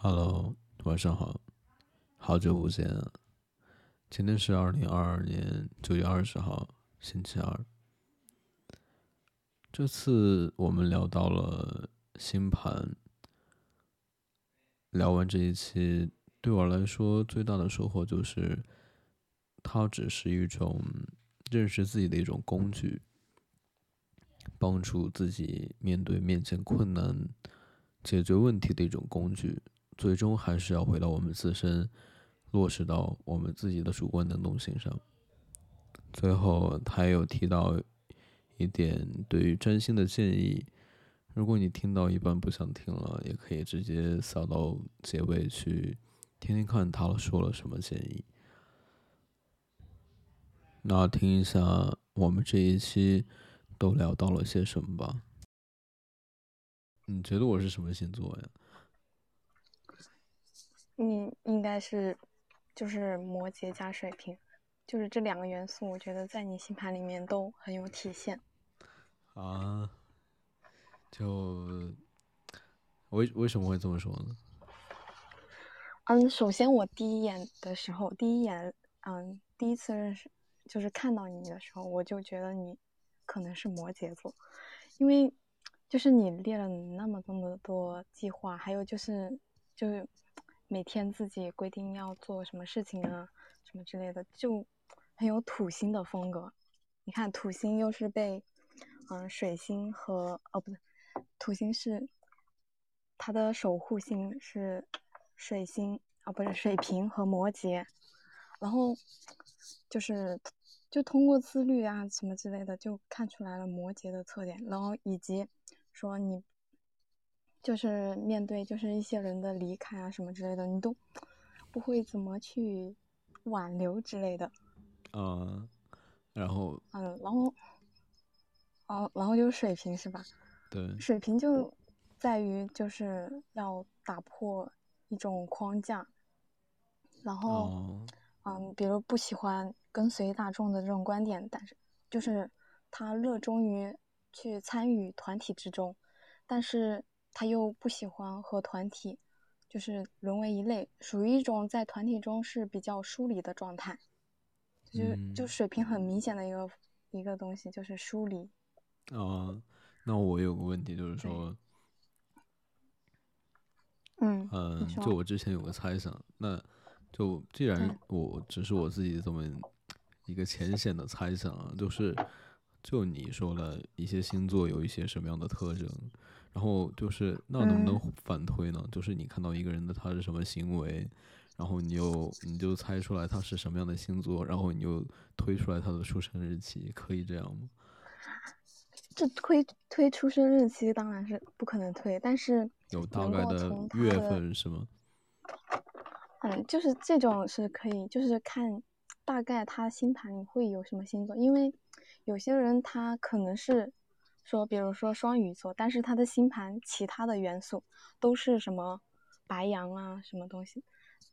Hello，晚上好，好久不见！今天是二零二二年九月二十号，星期二。这次我们聊到了星盘，聊完这一期，对我来说最大的收获就是，它只是一种认识自己的一种工具，帮助自己面对面前困难、解决问题的一种工具。最终还是要回到我们自身，落实到我们自己的主观能动性上。最后，他也有提到一点对于占星的建议。如果你听到一半不想听了，也可以直接扫到结尾去听听看他说了什么建议。那听一下我们这一期都聊到了些什么吧。你觉得我是什么星座呀？你应该是，就是摩羯加水瓶，就是这两个元素，我觉得在你星盘里面都很有体现。啊？就为为什么会这么说呢？嗯，首先我第一眼的时候，第一眼，嗯，第一次认识，就是看到你的时候，我就觉得你可能是摩羯座，因为就是你列了那么那么多计划，还有就是就是。每天自己规定要做什么事情啊，什么之类的，就很有土星的风格。你看，土星又是被嗯水星和哦不对，土星是它的守护星是水星啊不是水瓶和摩羯，然后就是就通过自律啊什么之类的，就看出来了摩羯的特点，然后以及说你。就是面对就是一些人的离开啊什么之类的，你都不会怎么去挽留之类的。嗯，然后嗯，然后哦，然后就是水平是吧？对，水平就在于就是要打破一种框架，然后嗯，比如不喜欢跟随大众的这种观点，但是就是他热衷于去参与团体之中，但是。他又不喜欢和团体，就是沦为一类，属于一种在团体中是比较疏离的状态，就是就水平很明显的一个一个东西，就是疏离。啊，那我有个问题就是说，嗯嗯，就我之前有个猜想，那就既然我只是我自己这么一个浅显的猜想啊，就是就你说了一些星座有一些什么样的特征。然后就是，那能不能反推呢？就是你看到一个人的他是什么行为，然后你又你就猜出来他是什么样的星座，然后你又推出来他的出生日期，可以这样吗？这推推出生日期当然是不可能推，但是有大概的月份是吗？嗯，就是这种是可以，就是看大概他星盘里会有什么星座，因为有些人他可能是。说，比如说双鱼座，但是他的星盘其他的元素都是什么白羊啊，什么东西，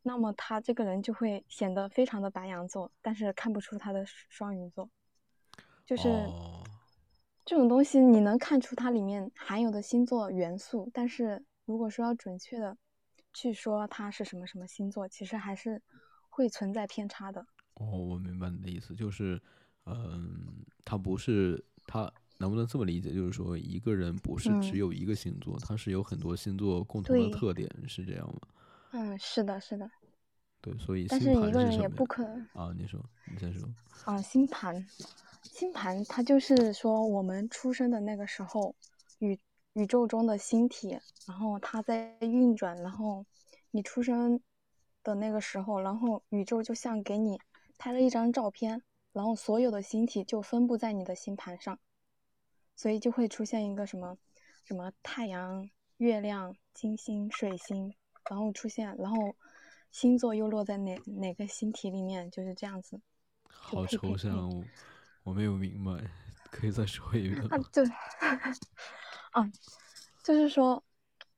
那么他这个人就会显得非常的白羊座，但是看不出他的双鱼座，就是这种东西你能看出它里面含有的星座元素，但是如果说要准确的去说它是什么什么星座，其实还是会存在偏差的。哦，我明白你的意思，就是，嗯，他不是他。能不能这么理解？就是说，一个人不是只有一个星座，他是有很多星座共同的特点，是这样吗？嗯，是的，是的。对，所以但是一个人也不可能啊。你说，你先说。啊，星盘，星盘它就是说我们出生的那个时候，宇宇宙中的星体，然后它在运转，然后你出生的那个时候，然后宇宙就像给你拍了一张照片，然后所有的星体就分布在你的星盘上。所以就会出现一个什么，什么太阳、月亮、金星、水星，然后出现，然后星座又落在哪哪个星体里面，就是这样子。好抽象，我没有明白，可以再说一遍吗？啊，对，啊，就是说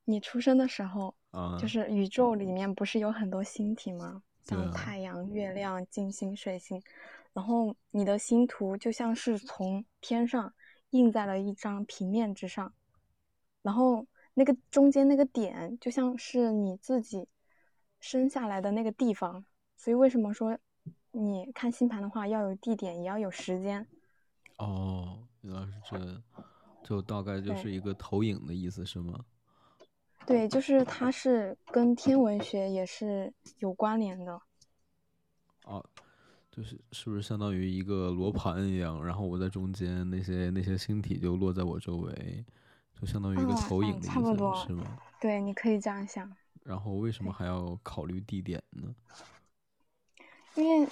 你出生的时候，就是宇宙里面不是有很多星体吗？像太阳、月亮、金星、水星，然后你的星图就像是从天上。印在了一张平面之上，然后那个中间那个点就像是你自己生下来的那个地方，所以为什么说你看星盘的话要有地点，也要有时间？哦，原来是这样，就大概就是一个投影的意思是吗？对，就是它是跟天文学也是有关联的。啊，就是是不是相当于一个罗盘一样，然后我在中间，那些那些星体就落在我周围，就相当于一个投影的意思，是吗？对，你可以这样想。然后为什么还要考虑地点呢？因为，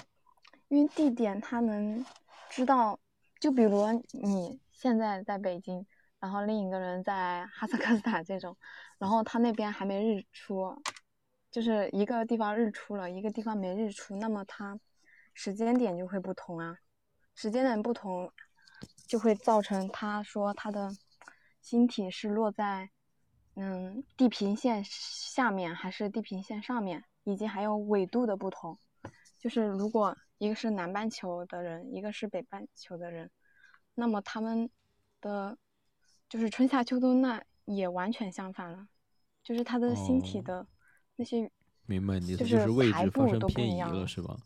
因为地点它能知道，就比如你现在在北京，然后另一个人在哈萨克斯坦这种，然后他那边还没日出。就是一个地方日出了，一个地方没日出，那么它时间点就会不同啊，时间点不同，就会造成他说他的星体是落在嗯地平线下面还是地平线上面，以及还有纬度的不同。就是如果一个是南半球的人，一个是北半球的人，那么他们的就是春夏秋冬那也完全相反了，就是他的星体的。那些明白你意思，就是位置发生偏移了，是吧？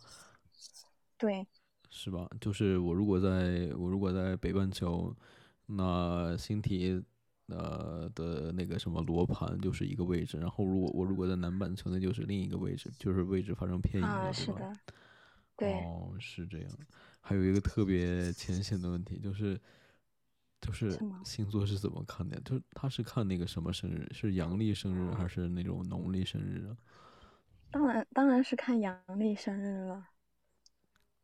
对，是吧？就是我如果在我如果在北半球，那星体呃的那个什么罗盘就是一个位置，然后如果我如果在南半球，那就是另一个位置，就是位置发生偏移了，是吧？对，哦，是这样。还有一个特别浅显的问题，就是。就是星座是怎么看的？就是他是看那个什么生日，是阳历生日还是那种农历生日啊？当然，当然是看阳历生日了。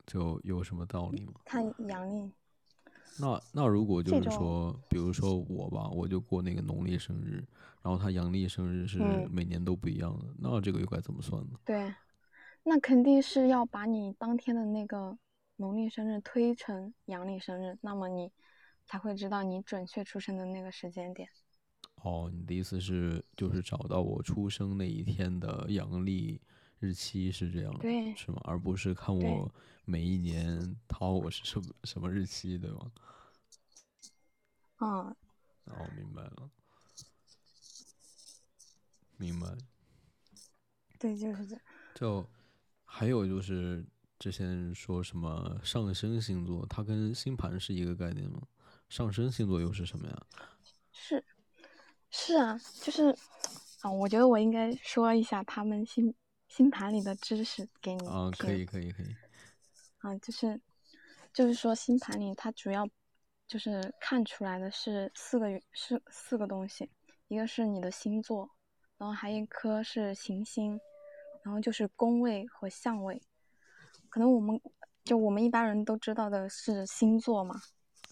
就有什么道理吗？看阳历。那那如果就是说，比如说我吧，我就过那个农历生日，然后他阳历生日是每年都不一样的，那这个又该怎么算呢？对，那肯定是要把你当天的那个农历生日推成阳历生日，那么你。才会知道你准确出生的那个时间点。哦，你的意思是就是找到我出生那一天的阳历日期是这样，对，是吗？而不是看我每一年掏我是什么什么日期，对吗？嗯。哦，明白了，明白。对，就是这样。就还有就是之前说什么上升星座，它跟星盘是一个概念吗？上升星座又是什么呀？是，是啊，就是啊，我觉得我应该说一下他们星星盘里的知识给你啊，可以，可以，可以。啊，就是，就是说星盘里它主要就是看出来的是四个是四个东西，一个是你的星座，然后还一颗是行星，然后就是宫位和相位。可能我们就我们一般人都知道的是星座嘛。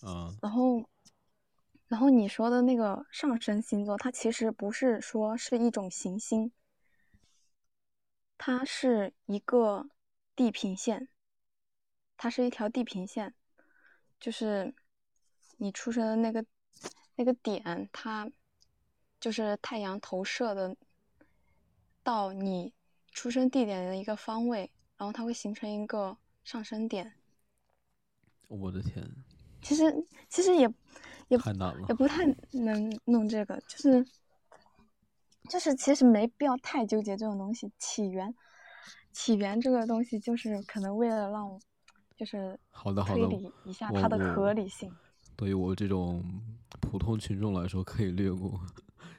嗯，然后，然后你说的那个上升星座，它其实不是说是一种行星，它是一个地平线，它是一条地平线，就是你出生的那个那个点，它就是太阳投射的到你出生地点的一个方位，然后它会形成一个上升点。我的天！其实其实也也也不太能弄这个，就是就是其实没必要太纠结这种东西。起源起源这个东西，就是可能为了让就是好的好的推理一下它的合理性。对于我这种普通群众来说，可以略过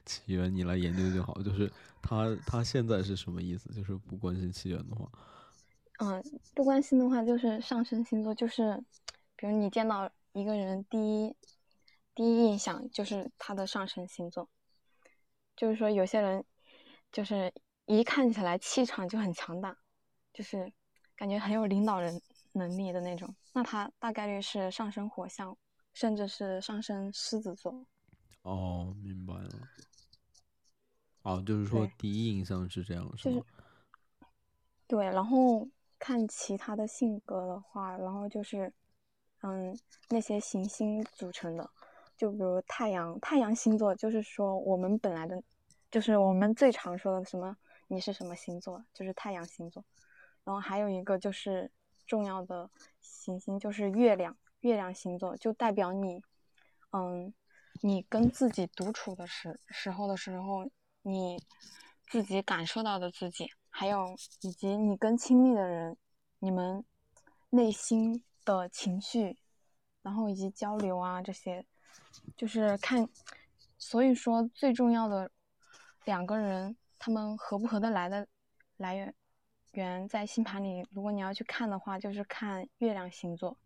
起源，你来研究就好。就是他他现在是什么意思？就是不关心起源的话，嗯，不关心的话，就是上升星座，就是比如你见到。一个人第一第一印象就是他的上升星座，就是说有些人就是一看起来气场就很强大，就是感觉很有领导人能力的那种，那他大概率是上升火象，甚至是上升狮子座。哦，明白了。哦，就是说第一印象是这样，是吗？对，然后看其他的性格的话，然后就是。嗯，那些行星组成的，就比如太阳，太阳星座就是说我们本来的，就是我们最常说的什么，你是什么星座，就是太阳星座。然后还有一个就是重要的行星，就是月亮，月亮星座就代表你，嗯，你跟自己独处的时时候的时候，你自己感受到的自己，还有以及你跟亲密的人，你们内心的情绪，然后以及交流啊这些，就是看，所以说最重要的两个人他们合不合得来的来源源在星盘里，如果你要去看的话，就是看月亮星座。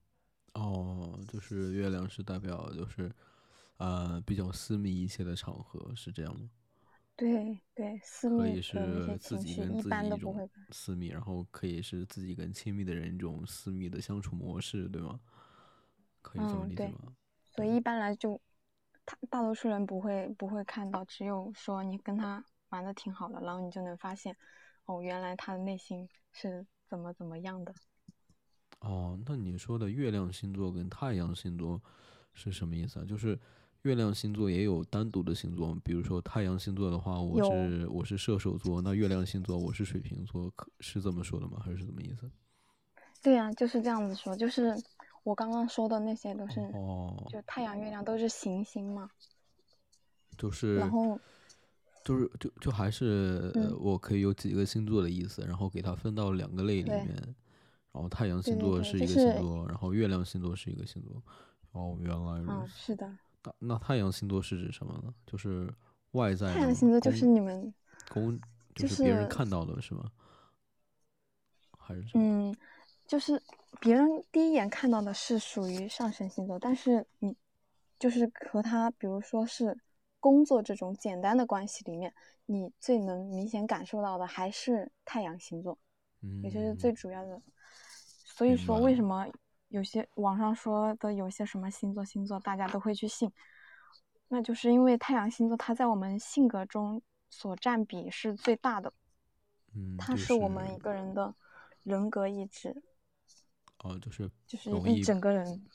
哦，就是月亮是代表就是，呃，比较私密一些的场合，是这样吗？对对，私可以密的一些是自己跟自己一般都不会种私密，然后可以是自己跟亲密的人一种私密的相处模式，对吗？可以这么理解吗？所以一般来就，大大多数人不会不会看到，只有说你跟他玩的挺好的，然后你就能发现，哦，原来他的内心是怎么怎么样的。哦，那你说的月亮星座跟太阳星座是什么意思啊？就是月亮星座也有单独的星座，比如说太阳星座的话，我是我是射手座，那月亮星座我是水瓶座，可是这么说的吗？还是什么意思？对呀、就是这样子说，就是我刚刚说的那些都是，哦，就太阳、月亮都是行星嘛，就是然后就是就就还是我可以有几个星座的意思，然后给它分到两个类里面，然后太阳星座是一个星座，然后月亮星座是一个星座。哦，原来。是的，那那太阳星座是指什么呢？就是外在太阳的星座就是你们，公，就就是别人看到的是吗？还是什么？嗯，就是别人第一眼看到的是属于上升星座，但是你就是和他，比如说是工作这种简单的关系里面，你最能明显感受到的还是太阳星座，嗯，也就是最主要的。所以说，为什么有些网上说的有些什么星座星座，大家都会去信，那就是因为太阳星座它在我们性格中所占比是最大的，嗯，它是我们一个人的人格意志。哦，就是就是一容易整个人，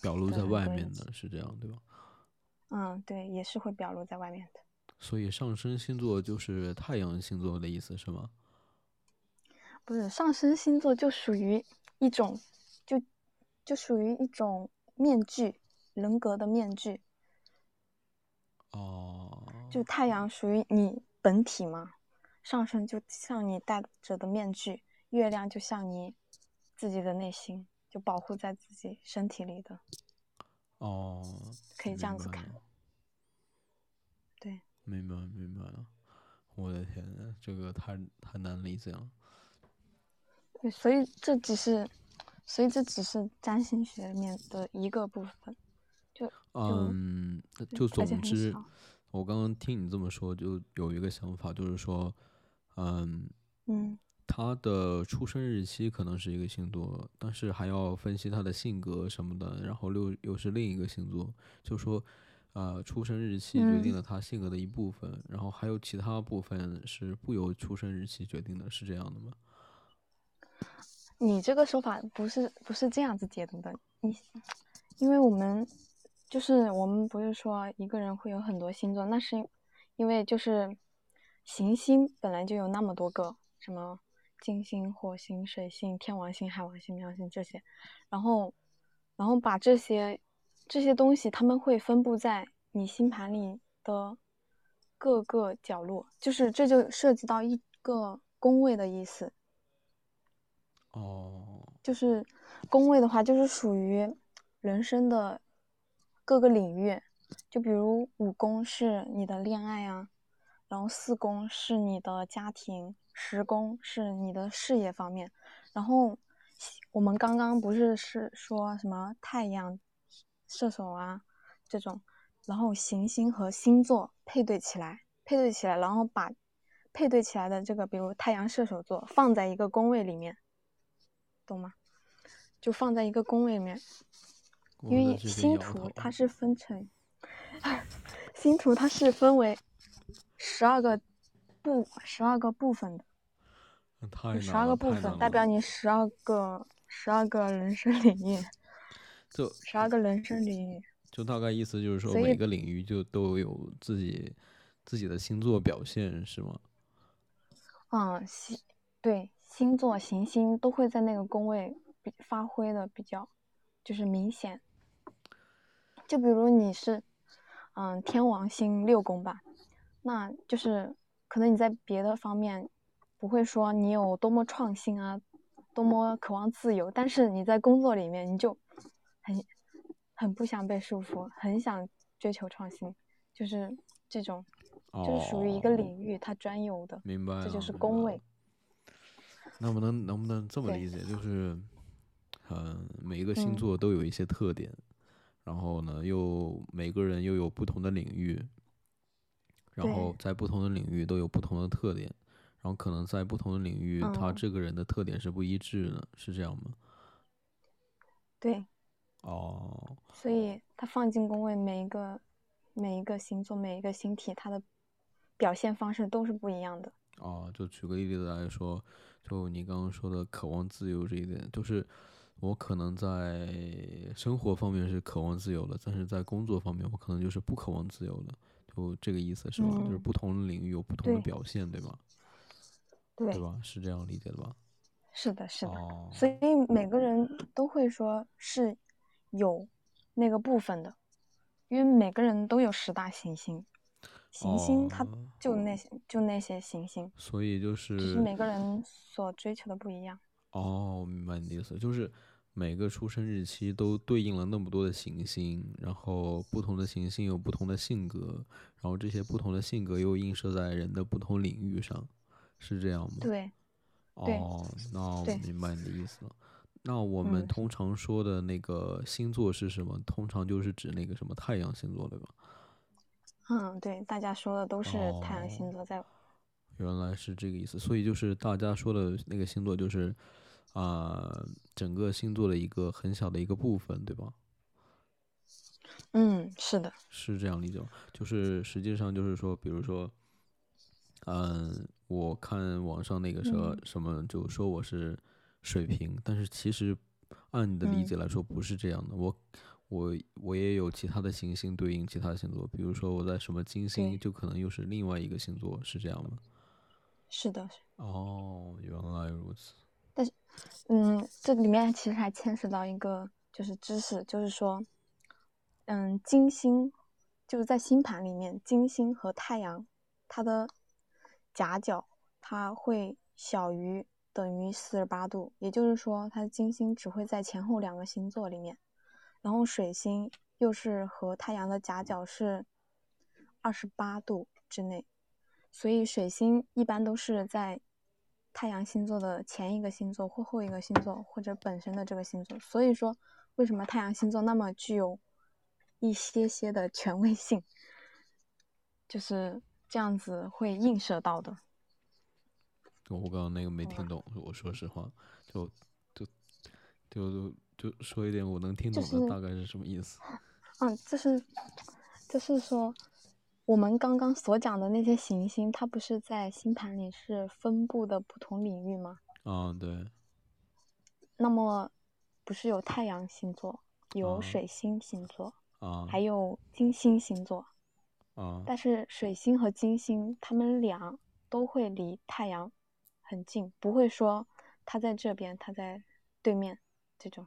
表露在外面的，是这样对吧？嗯，对，也是会表露在外面的。所以上升星座就是太阳星座的意思是吗？不是上升星座就属于一种，就就属于一种面具，人格的面具。哦，就太阳属于你本体嘛，上升就像你戴着的面具，月亮就像你自己的内心，就保护在自己身体里的。哦，可以这样子看对，明白明白了，我的天呐，这个太太难理解了。对，所以这只是，所以这只是占星学里面的一个部分。就嗯，就总之，我刚刚听你这么说，就有一个想法，就是说，嗯，嗯，他的出生日期可能是一个星座，但是还要分析他的性格什么的，然后又又是另一个星座，就说，呃，出生日期决定嗯了他性格的一部分，然后还有其他部分是不由出生日期决定的，是这样的吗？你这个说法不是不是这样子解读的，你因为我们就是我们不是说一个人会有很多星座，那是因为就是行星本来就有那么多个，什么金星、火星、水星、天王星、海王星、冥王星这些，然后然后把这些这些东西，他们会分布在你星盘里的各个角落，就是这就涉及到一个宫位的意思。哦，就是宫位的话，就是属于人生的各个领域，就比如五宫是你的恋爱啊，然后四宫是你的家庭，十宫是你的事业方面，然后我们刚刚不是是说什么太阳、射手啊这种，然后行星和星座配对起来，配对起来，然后把配对起来的这个，比如太阳射手座放在一个宫位里面。懂吗？就放在一个宫位里面，因为星图它是分成，星图它是分为十二个部十二个部分的，太十，二个部分代表你十二个十二个人生领域，就十二个人生领域。就大概意思就是说，每个领域就都有自己自己的星座表现，是吗？嗯，星对星座行星都会在那个宫位比发挥的比较就是明显。就比如你是，嗯，天王星六宫吧，那就是可能你在别的方面不会说你有多么创新啊，多么渴望自由，但是你在工作里面你就很很不想被束缚，很想追求创新，就是这种，就是属于一个领域它专有的，明白，这就是工位。能不能能不能这么理解？就是，嗯，每一个星座都有一些特点。然后呢，又每个人又有不同的领域，然后在不同的领域都有不同的特点，然后可能在不同的领域，他这个人的特点是不一致的，是这样吗？对。哦。所以他放进宫位，每一个每一个星座、每一个星体，它的表现方式都是不一样的。哦，就举个例子来说，就你刚刚说的渴望自由这一点，就是。我可能在生活方面是渴望自由的，但是在工作方面，我可能就是不渴望自由的，就这个意思是吧？就是不同的领域有不同的表现，对吗？对，对吧？是这样理解的吧？是的，是的。所以每个人都会说是有那个部分的，因为每个人都有十大行星，行星它就那些就那些行星，所以就是，只是每个人所追求的不一样。哦，我明白你的意思，就是每个出生日期都对应了那么多的行星，然后不同的行星有不同的性格，然后这些不同的性格又映射在人的不同领域上，是这样吗？对。哦，那我明白你的意思了。那我们通常说的那个星座是什么？通常就是指那个什么太阳星座，对吧？嗯，对，大家说的都是太阳星座在。原来是这个意思，所以就是大家说的那个星座就是。啊，整个星座的一个很小的一个部分，对吧？嗯，是的，是这样理解。就是实际上就是说，比如说，嗯，我看网上那个什么什么，就说我是水瓶，但是其实按你的理解来说不是这样的。我我我也有其他的行星对应其他星座，比如说我在什么金星，就可能又是另外一个星座，是这样吗？是的。哦，原来如此。嗯，这里面其实还牵涉到一个就是知识，就是说，嗯，金星就是在星盘里面，金星和太阳它的夹角它会小于等于四十八度，也就是说，它的金星只会在前后两个星座里面，然后水星又是和太阳的夹角是二十八度之内，所以水星一般都是在。太阳星座的前一个星座或后一个星座，或者本身的这个星座，所以说为什么太阳星座那么具有一些些的权威性，就是这样子会映射到的。我刚刚那个没听懂，我说实话，就就就就说一点我能听懂的，大概是什么意思？嗯，就是就是说。我们刚刚所讲的那些行星，它不是在星盘里是分布的不同领域吗？嗯，对。那么，不是有太阳星座，有水星星座，啊，还有金星星座，啊。但是水星和金星，它们俩都会离太阳很近，不会说它在这边，它在对面这种。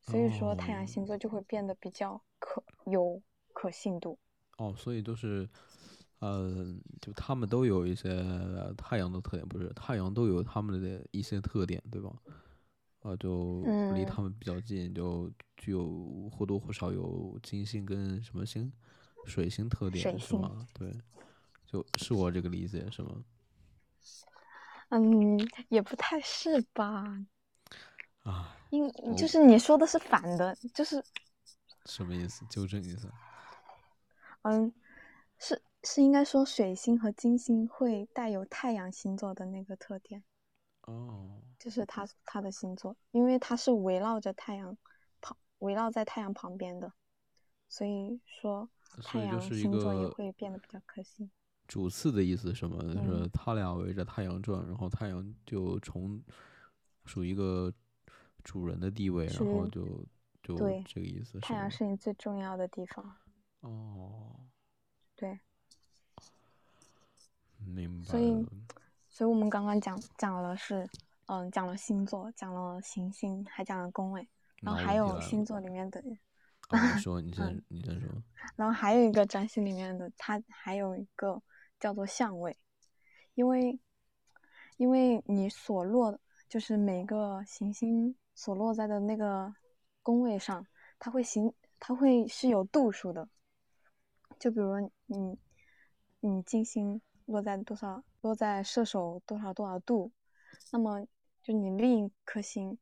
所以说，太阳星座就会变得比较可有可信度。哦，所以都是，呃，就他们都有一些太阳的特点，不是太阳都有他们的一些特点，对吧？啊，就离他们比较近，就具有或多或少有金星跟什么星、水星特点，是吗？对，就是我这个理解是吗？嗯，也不太是吧？啊，因就是你说的是反的，就是什么意思？纠正一下。嗯，是是应该说水星和金星会带有太阳星座的那个特点，哦，就是它它的星座，因为它是围绕着太阳旁围绕在太阳旁边的，所以说太阳星座也会变得比较可信。主次的意思是什么？就是他俩围着太阳转，然后太阳就从属于一个主人的地位，然后就就这个意思。太阳是你最重要的地方。哦，对，明白。所以，所以我们刚刚讲讲了是，嗯，讲了星座，讲了行星，还讲了宫位，然后还有星座里面的，啊，你说，你先，你先说。然后还有一个占星里面的，它还有一个叫做相位，因为因为你所落，就是每个行星所落在的那个宫位上，它会行，它会是有度数的。就比如你，你金星落在多少，落在射手多少多少度，那么就你另一颗星，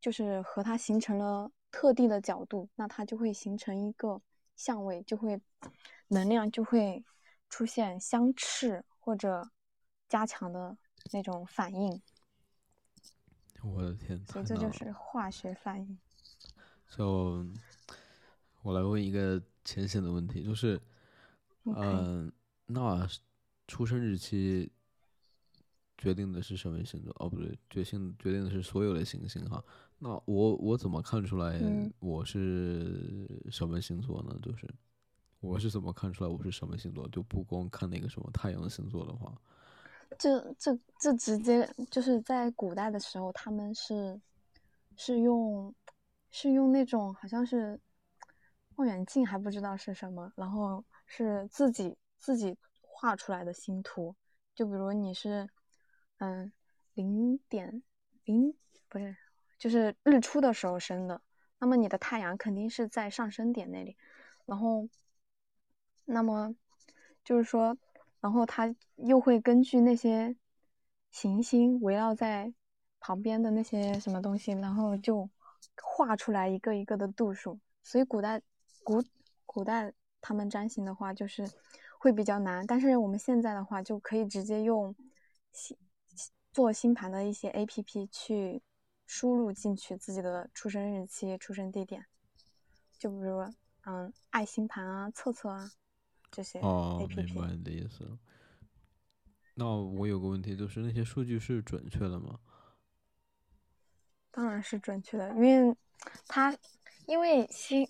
就是和它形成了特定的角度，那它就会形成一个相位，就会能量就会出现相斥或者加强的那种反应。我的天，所以这就是化学反应。就我来问一个浅显的问题，就是。嗯，那出生日期决定的是什么星座？哦，不对，决定决定的是所有的行星哈。那我我怎么看出来我是什么星座呢？就是我是怎么看出来我是什么星座？就不光看那个什么太阳星座的话，这这这直接就是在古代的时候，他们是是用是用那种好像是望远镜，还不知道是什么，然后。是自己自己画出来的星图，就比如你是，嗯，零点零不是，就是日出的时候升的，那么你的太阳肯定是在上升点那里，然后，那么就是说，然后它又会根据那些行星围绕在旁边的那些什么东西，然后就画出来一个一个的度数，所以古代古古代。他们占星的话就是会比较难，但是我们现在的话就可以直接用星做星盘的一些 A P P 去输入进去自己的出生日期、出生地点，就比如嗯爱星盘啊、测测啊这些 A P P。哦，明白你的意思。那我有个问题，就是那些数据是准确的吗？当然是准确的，因为它因为星。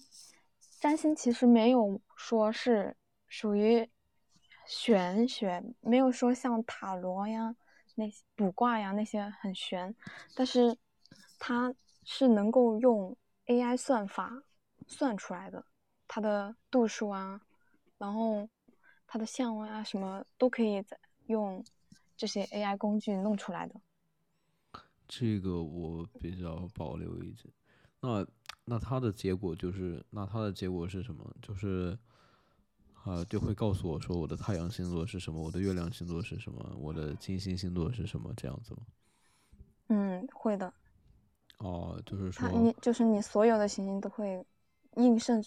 占星其实没有说是属于玄学，没有说像塔罗呀、那些卜卦呀那些很玄，但是它是能够用 AI 算法算出来的，它的度数啊，然后它的相位啊什么都可以用这些 AI 工具弄出来的。这个我比较保留意见。那。那它的结果就是，那它的结果是什么？就是，啊，就会告诉我说我的太阳星座是什么，我的月亮星座是什么，我的金星星座是什么，这样子吗？嗯，会的。哦，就是说，你就是你所有的行星都会映射，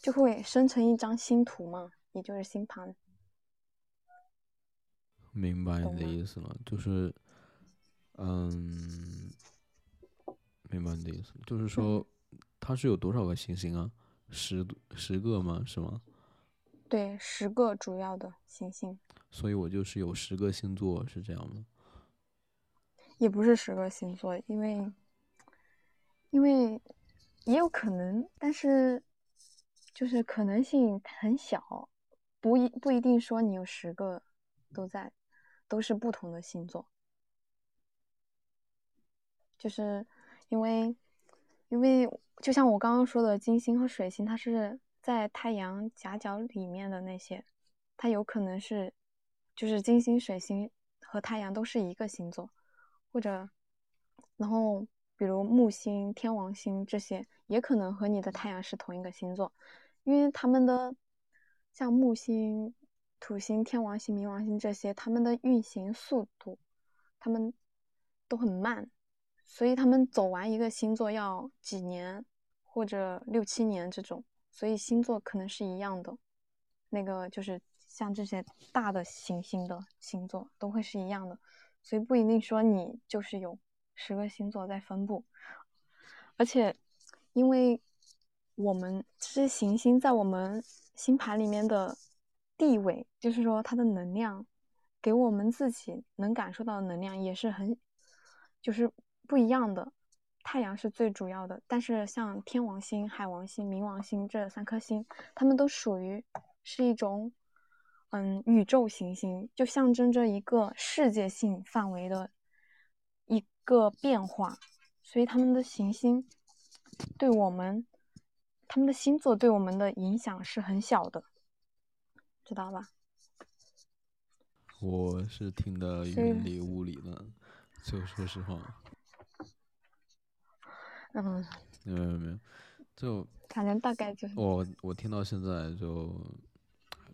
就会生成一张星图嘛，也就是星盘。明白你的意思了，就是，嗯，明白你的意思，就是说。它是有多少个行星啊？十十个吗？是吗？对，十个主要的行星。所以我就是有十个星座，是这样吗？也不是十个星座，因为因为也有可能，但是就是可能性很小，不一不一定说你有十个都在，都是不同的星座，就是因为因为。就像我刚刚说的，金星和水星，它是在太阳夹角里面的那些，它有可能是，就是金星、水星和太阳都是一个星座，或者，然后比如木星、天王星这些，也可能和你的太阳是同一个星座，因为他们的像木星、土星、天王星、冥王星这些，他们的运行速度，他们都很慢。所以他们走完一个星座要几年，或者六七年这种，所以星座可能是一样的，那个就是像这些大的行星的星座都会是一样的，所以不一定说你就是有十个星座在分布，而且因为我们这些行星在我们星盘里面的地位，就是说它的能量给我们自己能感受到的能量也是很，就是。不一样的，太阳是最主要的，但是像天王星、海王星、冥王星这三颗星，它们都属于是一种，嗯，宇宙行星，就象征着一个世界性范围的一个变化，所以他们的行星对我们他们的星座对我们的影响是很小的，知道吧？我是听得云里雾里的，就说实话。嗯。没有没有，就 反正大概就是。我我听到现在就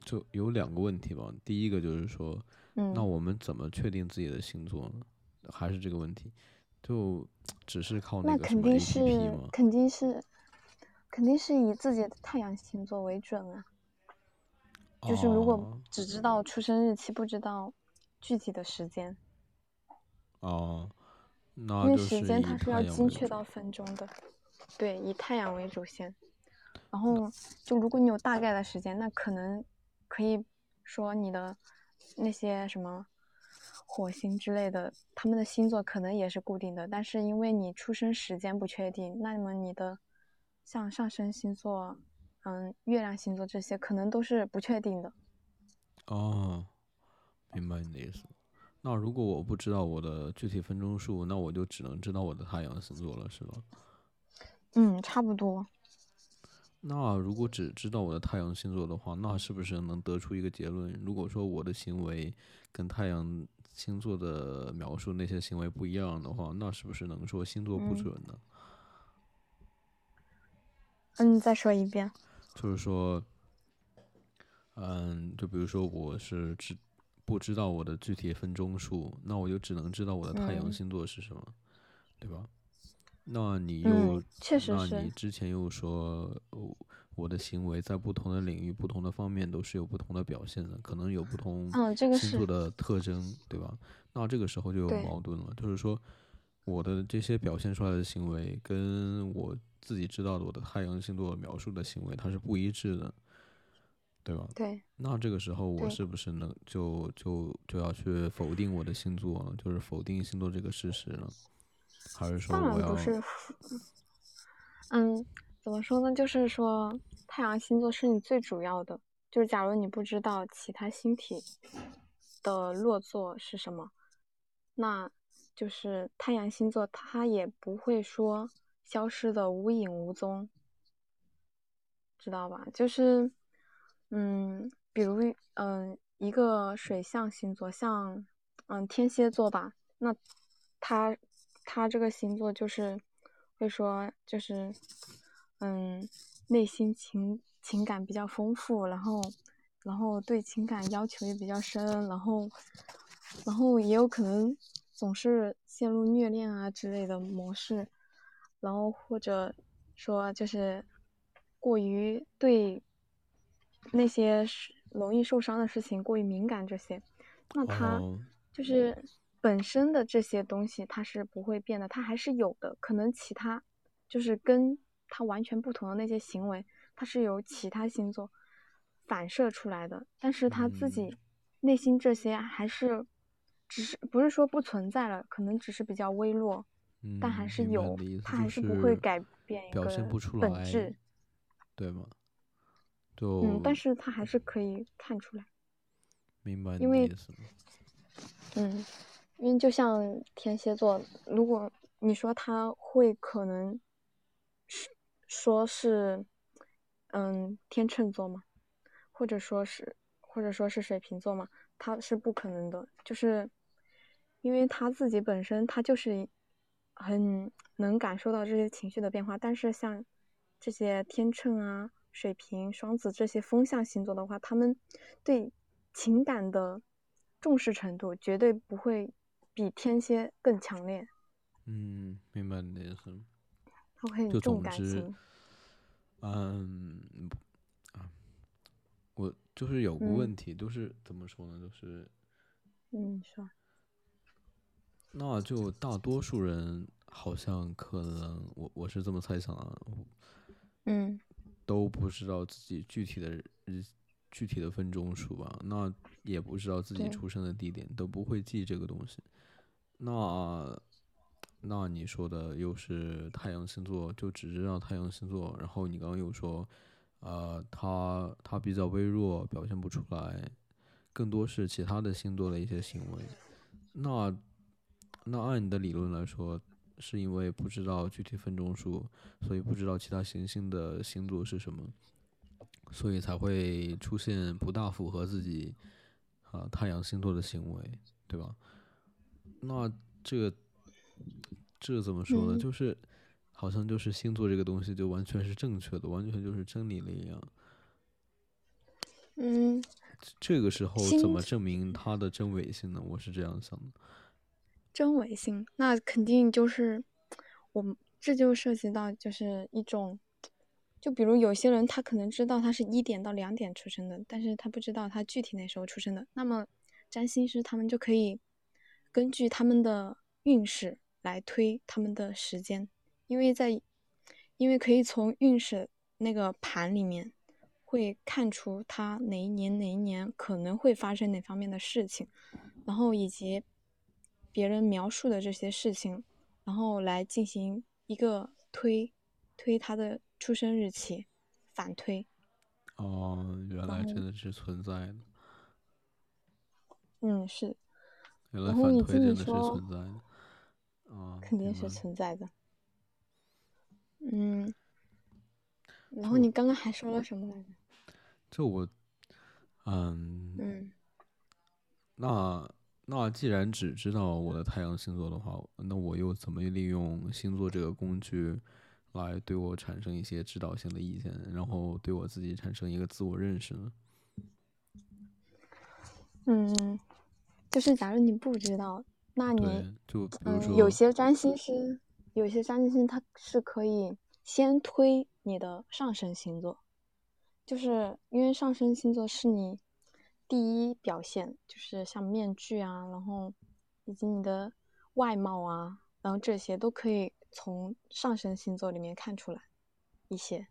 就有两个问题吧。第一个就是说，那我们怎么确定自己的星座呢？还是这个问题，就只是靠那个什么 APP 吗？肯定是，肯定是以自己的太阳星座为准啊。就是如果只知道出生日期，不知道具体的时间。哦，那因为时间它是要精确到分钟的。对，以太阳为主线。然后就如果你有大概的时间，那可能可以说你的那些什么。火星之类的，他们的星座可能也是固定的，但是因为你出生时间不确定，那么你的像上升星座、嗯，月亮星座这些可能都是不确定的。哦，明白你的意思。那如果我不知道我的具体分钟数，那我就只能知道我的太阳星座了，是吧？嗯，差不多。那如果只知道我的太阳星座的话，那是不是能得出一个结论？如果说我的行为跟太阳星座的描述那些行为不一样的话，那是不是能说星座不准呢？嗯，再说一遍。就是说，嗯，就比如说我是知不知道我的具体分钟数，那我就只能知道我的太阳星座是什么，对吧？那你又，确实那你之前又说。我的行为在不同的领域、不同的方面都是有不同的表现的，可能有不同星座的特征，对吧？那这个时候就有矛盾了，就是说，我的这些表现出来的行为，跟我自己知道的我的太阳星座描述的行为，它是不一致的，对吧？对。那这个时候，我是不是能就就就要去否定我的星座了？就是否定星座这个事实了？还是说我要？嗯。怎么说呢？就是说，太阳星座是你最主要的。就是假如你不知道其他星体的落座是什么，那就是太阳星座它也不会说消失的无影无踪，知道吧？就是，嗯，比如，嗯，一个水象星座，像，嗯，天蝎座吧，那他他这个星座就是会说，就是。嗯，内心情情感比较丰富，然后，然后对情感要求也比较深，然后，然后也有可能总是陷入虐恋啊之类的模式，然后或者说就是过于对那些容易受伤的事情过于敏感这些，那他就是本身的这些东西他是不会变的，他还是有的，可能其他就是跟。他完全不同的那些行为，他是由其他星座反射出来的，但是他自己内心这些还是只是不是说不存在了，可能只是比较微弱，但还是有，他还是不会改变一个本质，对吗？就嗯，但是他还是可以看出来，明白因为嗯，因为就像天蝎座，如果你说他会可能是。说是，嗯，天秤座嘛，或者说是，或者说是水瓶座嘛，他是不可能的，就是因为他自己本身他就是很能感受到这些情绪的变化。但是像这些天秤啊、水瓶、双子这些风象星座的话，他们对情感的重视程度绝对不会比天蝎更强烈。嗯，明白你的意思。他会很重感情。嗯，啊，我就是有个问题，就是怎么说呢？就是，嗯，说，那就大多数人好像可能，我我是这么猜想啊，嗯，都不知道自己具体的日具体的分钟数吧？那也不知道自己出生的地点，都不会记这个东西。那。那你说的又是太阳星座，就只知道太阳星座。然后你刚刚又说，呃，他他比较微弱，表现不出来，更多是其他的星座的一些行为。那那按你的理论来说，是因为不知道具体分钟数，所以不知道其他行星的星座是什么，所以才会出现不大符合自己啊太阳星座的行为，对吧？那这个这怎么说呢？就是好像就是星座这个东西就完全是正确的，完全就是真理了一样。嗯。这个时候怎么证明它的真伪性呢？我是这样想的。真伪性，那肯定就是我们这就涉及到就是一种，就比如有些人他可能知道他是一点到两点出生的，但是他不知道他具体那时候出生的。那么占星师他们就可以根据他们的运势来推他们的时间，因为在因为可以从运势那个盘里面。会看出他哪一年哪一年可能会发生哪方面的事情，然后以及别人描述的这些事情，然后来进行一个推推他的出生日期，反推。哦，原来真的是存在的。嗯，是。原来反推真的是存在的。肯定是存在的。嗯。然后你刚刚还说了什么来着？就我，嗯，嗯，那那既然只知道我的太阳星座的话，那我又怎么利用星座这个工具来对我产生一些指导性的意见，然后对我自己产生一个自我认识呢？嗯，就是假如你不知道，那你就比如说有些占星师，有些占星师他是可以先推你的上升星座。就是因为上升星座是你第一表现，就是像面具啊，然后以及你的外貌啊，然后这些都可以从上升星座里面看出来一些。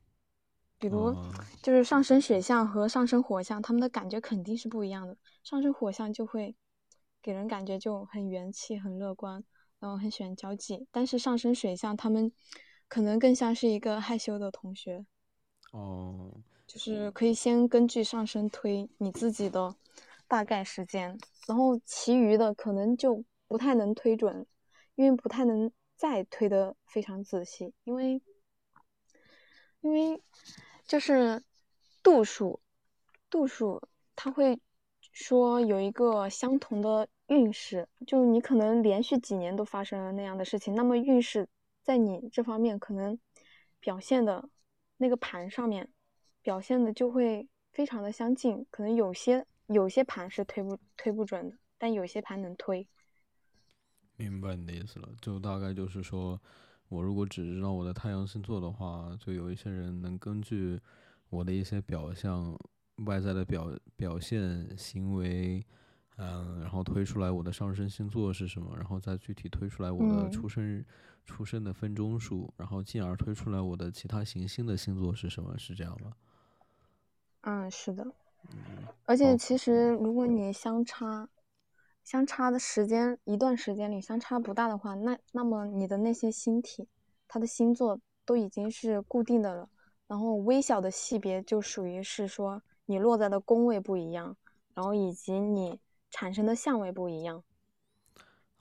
比如，就是上升水象和上升火象，他们的感觉肯定是不一样的。上升火象就会给人感觉就很元气、很乐观，然后很喜欢交际。但是上升水象，他们可能更像是一个害羞的同学。哦。就是可以先根据上升推你自己的大概时间，然后其余的可能就不太能推准，因为不太能再推的非常仔细，因为因为就是度数度数，他会说有一个相同的运势，就你可能连续几年都发生了那样的事情，那么运势在你这方面可能表现的那个盘上面。表现的就会非常的相近，可能有些有些盘是推不推不准的，但有些盘能推。明白你的意思了，就大概就是说，我如果只知道我的太阳星座的话，就有一些人能根据我的一些表象、外在的表表现、行为，嗯，然后推出来我的上升星座是什么，然后再具体推出来我的出生日、出生的分钟数，然后进而推出来我的其他行星的星座是什么，是这样吗？嗯，是的，而且其实如果你相差相差的时间一段时间里相差不大的话，那那么你的那些星体，它的星座都已经是固定的了，然后微小的细别就属于是说你落在的宫位不一样，然后以及你产生的相位不一样，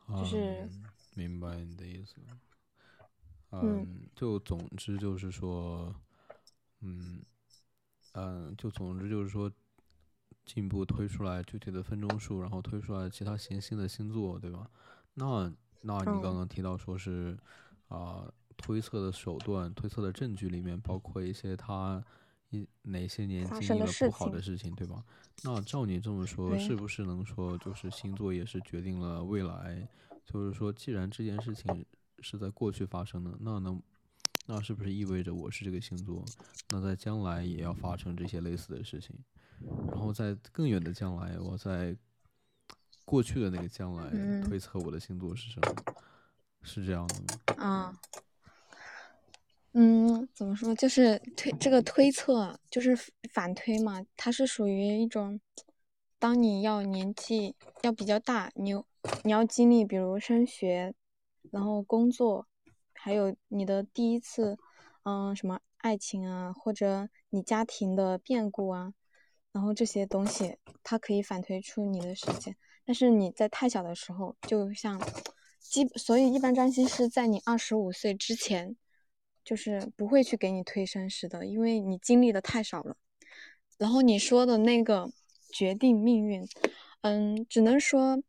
就是明白你的意思，嗯，就总之就是说，嗯。嗯，就总之就是说，进一步推出来具体的分钟数，然后推出来其他行星的星座，对吧？那那你刚刚提到说是啊，推测的手段、推测的证据里面包括一些他一哪些年经历了不好的事情，对吧？那照你这么说，是不是能说就是星座也是决定了未来？就是说，既然这件事情是在过去发生的，那能？那是不是意味着我是这个星座？那在将来也要发生这些类似的事情，然后在更远的将来，我在过去的那个将来推测我的星座是什么？是这样的吗？啊，嗯，怎么说？就是推这个推测，就是反推嘛。它是属于一种，当你要年纪要比较大，你你要经历，比如升学，然后工作。还有你的第一次，嗯，什么爱情啊，或者你家庭的变故啊，然后这些东西，它可以反推出你的时间。但是你在太小的时候，就像基所以一般占星师在你二十五岁之前，就是不会去给你推生时的，因为你经历的太少了。然后你说的那个决定命运，嗯，只能说，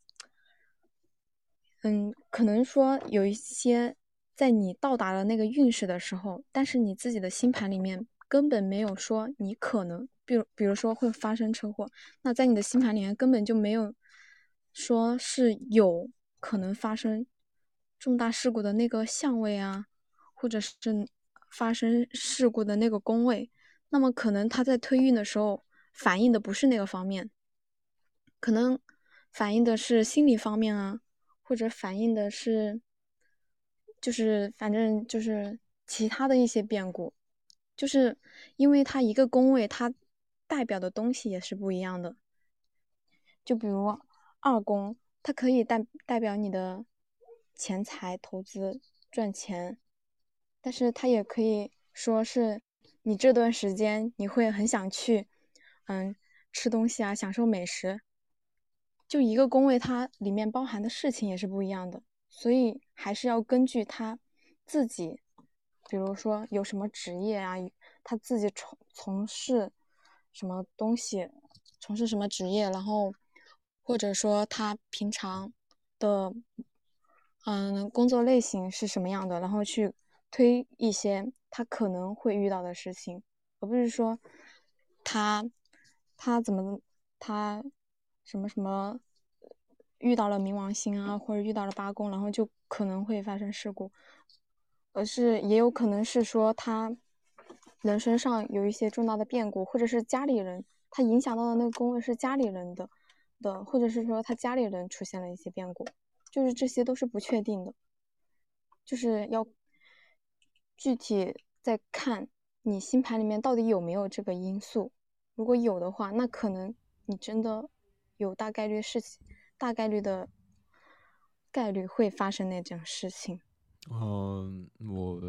嗯，可能说有一些在你到达了那个运势的时候，但是你自己的星盘里面根本没有说你可能，比如比如说会发生车祸，那在你的星盘里面根本就没有说是有可能发生重大事故的那个相位啊，或者是发生事故的那个宫位。那么可能他在推运的时候反映的不是那个方面，可能反映的是心理方面啊，或者反映的是，就是反正就是其他的一些变故，就是因为它一个宫位它代表的东西也是不一样的，就比如二宫，它可以代代表你的钱财投资赚钱，但是它也可以说是。你这段时间你会很想去，嗯，吃东西啊，享受美食。就一个宫位，它里面包含的事情也是不一样的，所以还是要根据他自己，比如说有什么职业啊，他自己从从事什么东西，从事什么职业，然后或者说他平常的嗯工作类型是什么样的，然后去推一些。他可能会遇到的事情，而不是说他他怎么他什么什么遇到了冥王星啊，或者遇到了八宫，然后就可能会发生事故，而是也有可能是说他人身上有一些重大的变故，或者是家里人他影响到的那个宫位是家里人的的，或者是说他家里人出现了一些变故，就是这些都是不确定的，就是要。具体再看你星盘里面到底有没有这个因素，如果有的话，那可能你真的有大概率事情，大概率的概率会发生那种事情。嗯，我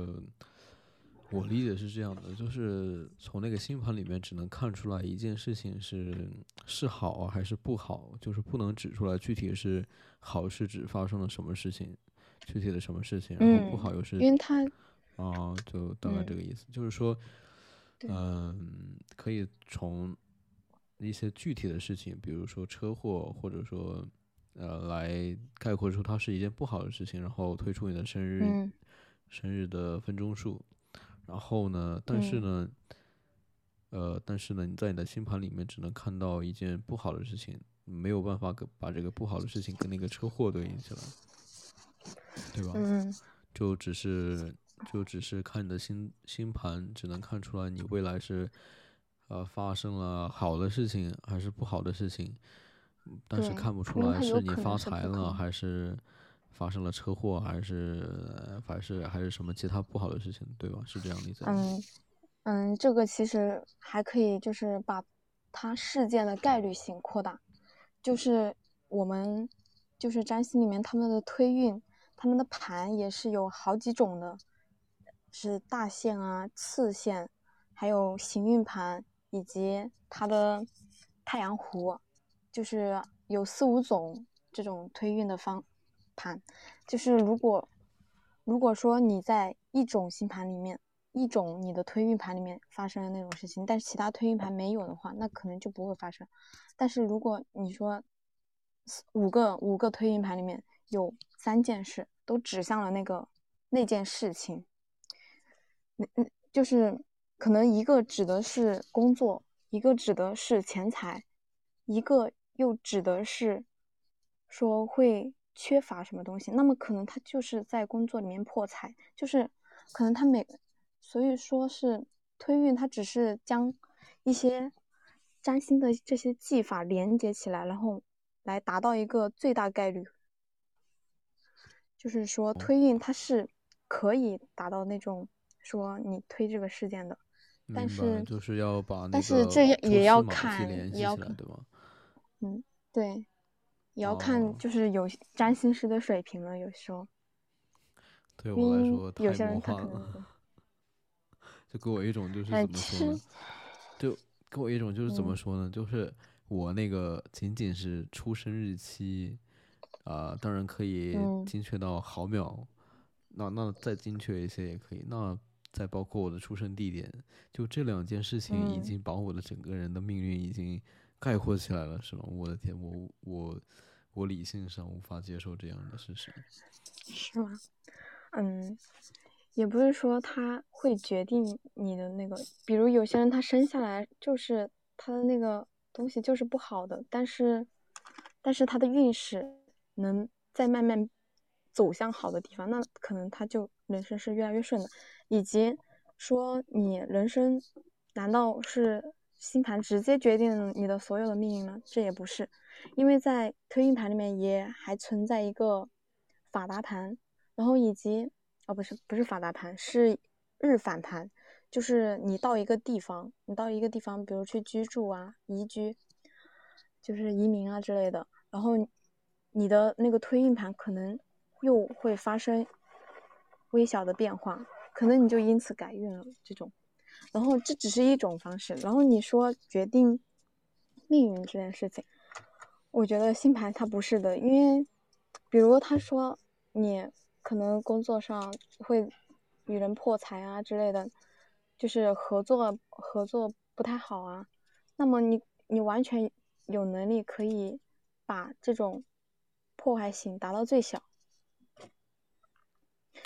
我理解是这样的，就是从那个星盘里面只能看出来一件事情是是好还是不好，就是不能指出来具体是好是指发生了什么事情，具体的什么事情，然后不好又是因为它。哦，就大概这个意思，就是说，嗯，可以从一些具体的事情，比如说车祸，或者说，呃，来概括出它是一件不好的事情，然后推出你的生日，生日的分钟数，然后呢，但是呢，呃，但是呢，你在你的星盘里面只能看到一件不好的事情，没有办法跟把这个不好的事情跟那个车祸对应起来，对吧？嗯，就只是。就只是看你的星星盘，只能看出来你未来是，呃，发生了好的事情还是不好的事情，但是看不出来是你发财了还是发生了车祸还是还是还是什么其他不好的事情，对吧？是这样理解。嗯嗯，这个其实还可以就是把它事件的概率性扩大，就是我们就是占星里面他们的推运，他们的盘也是有好几种的。是大线啊、次线，还有行运盘以及它的太阳弧，就是有四五种这种推运的方盘。就是如果如果说你在一种星盘里面，一种你的推运盘里面发生了那种事情，但是其他推运盘没有的话，那可能就不会发生。但是如果你说五个五个推运盘里面有三件事都指向了那个那件事情。那嗯，就是可能一个指的是工作，一个指的是钱财，一个又指的是说会缺乏什么东西。那么可能他就是在工作里面破财，就是可能他每，所以说是推运，他只是将一些占星的这些技法连接起来，然后来达到一个最大概率。就是说推运它是可以达到那种。说你推这个事件的，但是就是要把，但是这也要看，也要看，对吧？嗯，对，也要看，就是有占星师的水平了。有时候，对我来说有些人他可能 就给我一种就是怎么说呢？就给我一种就是怎么说呢？就是我那个仅仅是出生日期啊，当然可以精确到毫秒，那那再精确一些也可以。那再包括我的出生地点，就这两件事情已经把我的整个人的命运已经概括起来了，是吗？我的天，我我我理性上无法接受这样的事实。是吗？嗯，也不是说他会决定你的那个，比如有些人他生下来就是他的那个东西就是不好的，但是但是他的运势能在慢慢走向好的地方，那可能他就人生是越来越顺的。以及说你人生难道是星盘直接决定你的所有的命运吗？这也不是，因为在推运盘里面也还存在一个法达盘，然后以及哦不是不是法达盘是日反盘，就是你到一个地方，你到一个地方，比如去居住啊、移居，就是移民啊之类的，然后你的那个推运盘可能又会发生微小的变化。可能你就因此改运了，这种，然后这只是一种方式。然后你说决定命运这件事情，我觉得星盘它不是的，因为，比如他说你可能工作上会与人破财啊之类的，就是合作合作不太好啊，那么你你完全有能力可以把这种破坏性达到最小。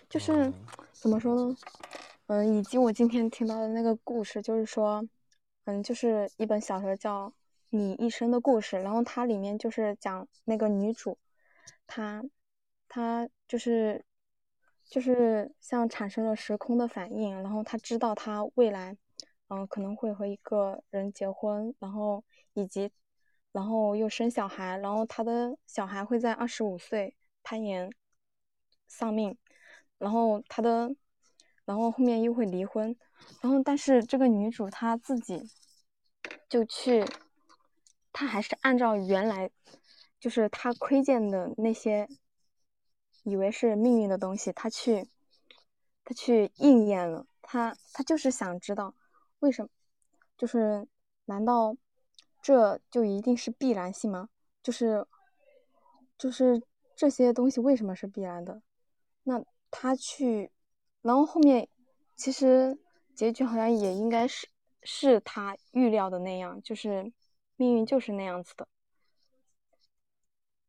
就是怎么说呢？嗯，以及我今天听到的那个故事，就是说，嗯，就是一本小说叫《你一生的故事》，然后它里面就是讲那个女主，她，她就是就是像产生了时空的反应，然后她知道她未来，嗯，可能会和一个人结婚，然后以及，然后又生小孩，然后她的小孩会在二十五岁攀岩丧命。然后他的，然后后面又会离婚，然后但是这个女主她自己就去，她还是按照原来就是她窥见的那些以为是命运的东西，她去她去应验了，她她就是想知道为什么，就是难道这就一定是必然性吗？就是就是这些东西为什么是必然的？那。他去，然后后面其实结局好像也应该是是他预料的那样，就是命运就是那样子的，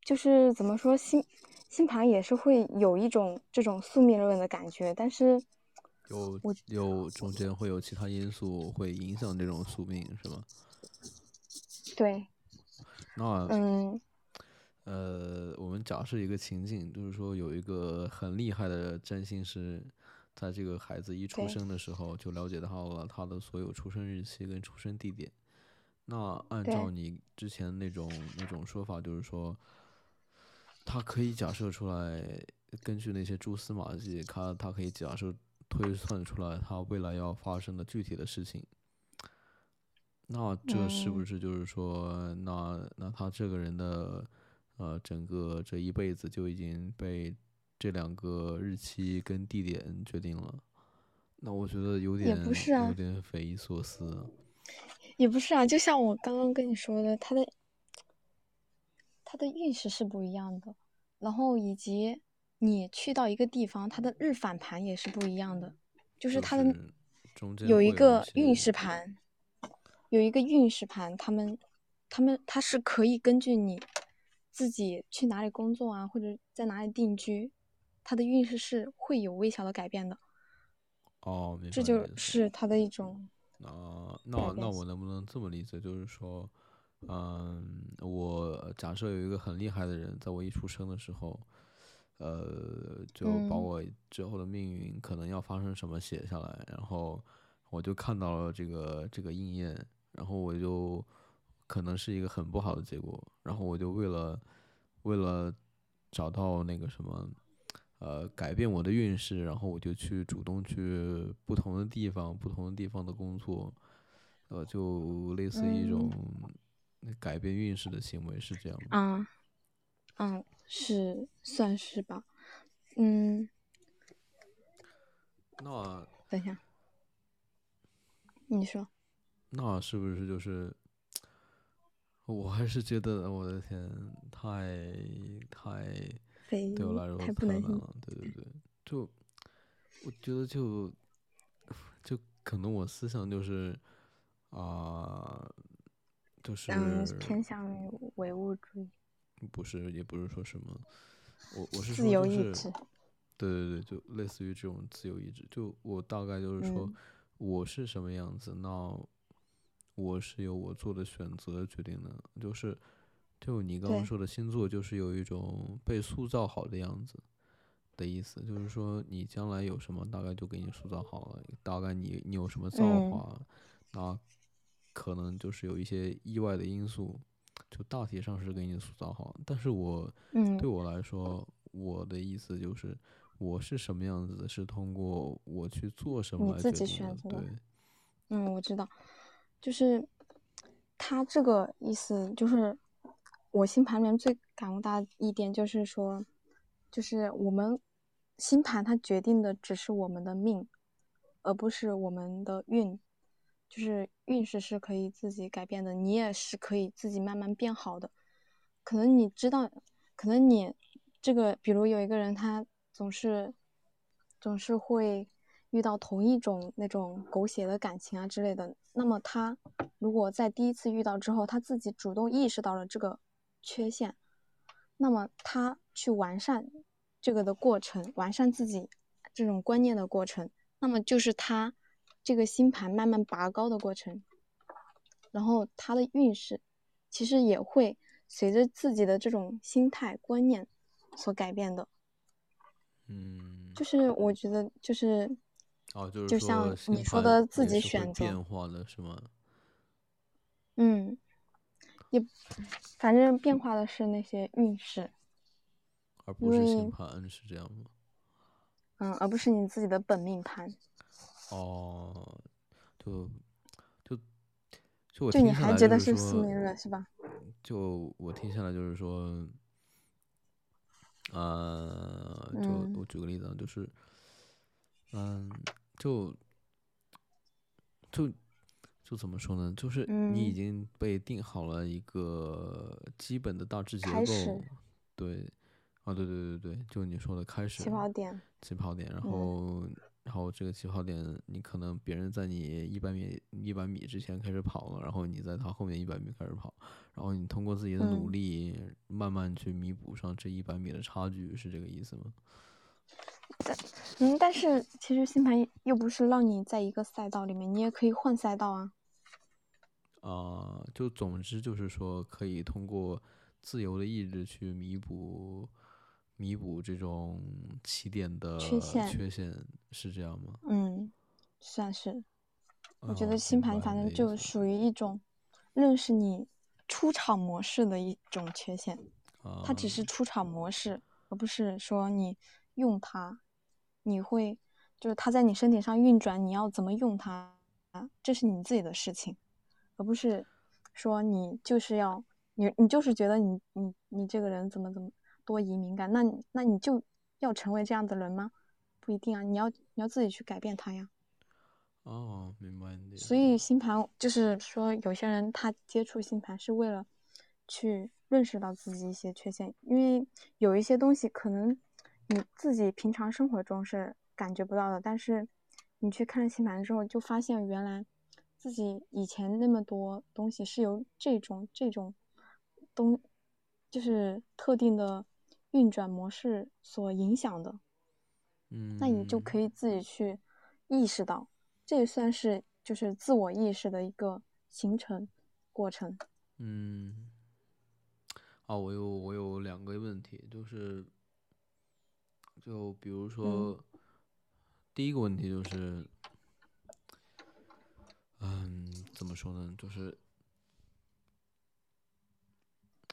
就是怎么说星星盘也是会有一种这种宿命论的感觉，但是有有中间会有其他因素会影响这种宿命是吗？对，那嗯。呃，我们假设一个情景，就是说有一个很厉害的占星师，在这个孩子一出生的时候就了解到了他的所有出生日期跟出生地点。那按照你之前那种那种说法，就是说，他可以假设出来，根据那些蛛丝马迹，他他可以假设推算出来他未来要发生的具体的事情。那这是不是就是说，那那他这个人的？呃，整个这一辈子就已经被这两个日期跟地点决定了，那我觉得有点也不是啊有点匪夷所思。也不是啊，就像我刚刚跟你说的，他的他的运势是不一样的，然后以及你去到一个地方，它的日反盘也是不一样的，就是它的有一个运势盘，有一个运势盘，他们他们他是可以根据你。自己去哪里工作啊，或者在哪里定居，他的运势是会有微小的改变的。哦，这就是他的一种。啊，那那我能不能这么理解，就是说，嗯，我假设有一个很厉害的人，在我一出生的时候，呃，就把我之后的命运可能要发生什么写下来，然后我就看到了这个这个应验，然后我就。可能是一个很不好的结果，然后我就为了，为了找到那个什么，呃，改变我的运势，然后我就去主动去不同的地方，不同的地方的工作，呃，就类似一种改变运势的行为，是这样吗？啊，嗯，是算是吧，嗯。那等一下，你说。那是不是就是？我还是觉得我的天，太太非对我来说太不能信。难了。对对对，就我觉得就就可能我思想就是啊、就是嗯，偏向于唯物主义、不是也不是说什么，我我是自说就是由意志。对对对，就类似于这种自由意志。就我大概就是说，嗯我是什么样子，那我是由我做的选择决定的。就是，就你刚刚说的星座，就是有一种被塑造好的样子的意思。就是说，你将来有什么，大概就给你塑造好了。大概你你有什么造嗯化，那可能就是有一些意外的因素，就大体上是给你塑造好。但是我嗯对我来说，我的意思就是，我是什么样子，是通过我去做什么来你自己决定的。选择的对，嗯，我知道，就是他这个意思，就是我星盘里面最感悟到一点，就是说，就是我们星盘它决定的只是我们的命，而不是我们的运，就是运势是可以自己改变的，你也是可以自己慢慢变好的。可能你知道，可能你这个，比如有一个人他总是总是会遇到同一种那种狗血的感情啊之类的，那么他如果在第一次遇到之后，他自己主动意识到了这个缺陷，那么他去完善这个的过程，完善自己这种观念的过程，那么就是他这个星盘慢慢拔高的过程，然后他的运势其实也会随着自己的这种心态观念所改变的。嗯，就是我觉得就是哦，就是就像你说的自己选择变化的是吗？嗯，也反正变化的是那些运势，而不是星盘，是这样吗？嗯，而不是你自己的本命盘。哦，就就就我就你还觉得是说是宿命论是吧？就我听下来就是说，呃，就嗯我举个例子啊，就是，嗯，就就就怎么说呢？就是你已嗯经被定好了一个基本的大致结构，对，啊，对对对对，就你说的开始起跑点，起跑点，然嗯后然后这个起跑点，你可能别人在你一百米一百米之前开始跑了，然后你在他后面一百米开始跑，然后你通过自己的努嗯力，慢慢去弥补上这一百米的差距，是这个意思吗？但嗯，但是其实星盘又不是让你在一个赛道里面，你也可以换赛道啊。啊、就总之就是说，可以通过自由的意志去弥补弥补这种起点的缺陷缺陷，是这样吗？嗯，算是。我觉啊得星盘反正就属于一种认识你出场模式的一种缺陷。它只是啊出场模式，而不是说你用它，你会就是它在你身体上运转，你要怎么用它，这是你自己的事情，而不是说你就是要你你就是觉得你你你这个人怎么怎么多疑敏感，那那你就要成为这样的人吗？不一定啊，你要你要自己去改变他呀。哦，明白所以星盘就是说，有些人他接触星盘是为了去认识到自己一些缺陷，因为有一些东西可能你自己平常生活中是感觉不到的，但是你去看星盘之后，就发现原来自己以前那么多东西是由这种这种东，就是特定的运转模式所影响的。嗯，那你就可以自己去意识到，这也算是就是自我意识的一个形成过程。嗯，啊，我有我有两个问题，就是，就比如说，第一个问题就是，嗯，怎么说呢？就是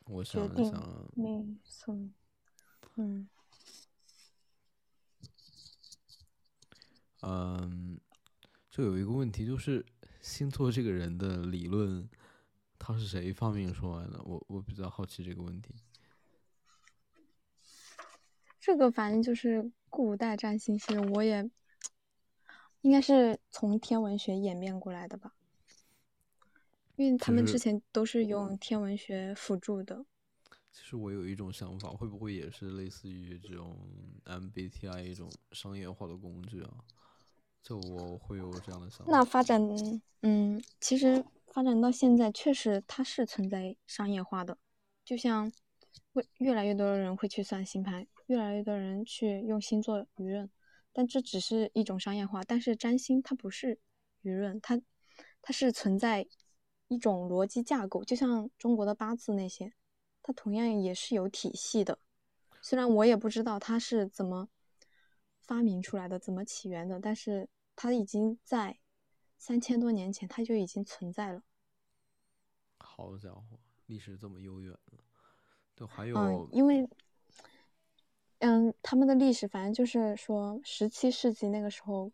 我想想嗯嗯，就有一个问题，就是星座这个人的理论，他是谁发明出来的？我我比较好奇这个问题。这个反正就是古代占星系，我也应该是从天文学演变过来的吧。因为他们之前都是用天文学辅助的。其实我有一种想法，会不会也是类似于这种 MBTI 一种商业化的工具啊？就我会有这样的想法。那发展，嗯，其实发展到现在，确实它是存在商业化的，就像会越来越多的人会去算星盘，越来越多人去用星座舆论，但这只是一种商业化。但是占星它不是舆论，它它是存在一种逻辑架构，就像中国的八字那些。它同样也是有体系的，虽然我也不知道它是怎么发明出来的、怎么起源的，但是它已经在三千多年前它就已经存在了。好家伙，历史这么悠远了。对，还嗯，有，因为嗯，他们的历史反正就是说，十七世纪那个时候，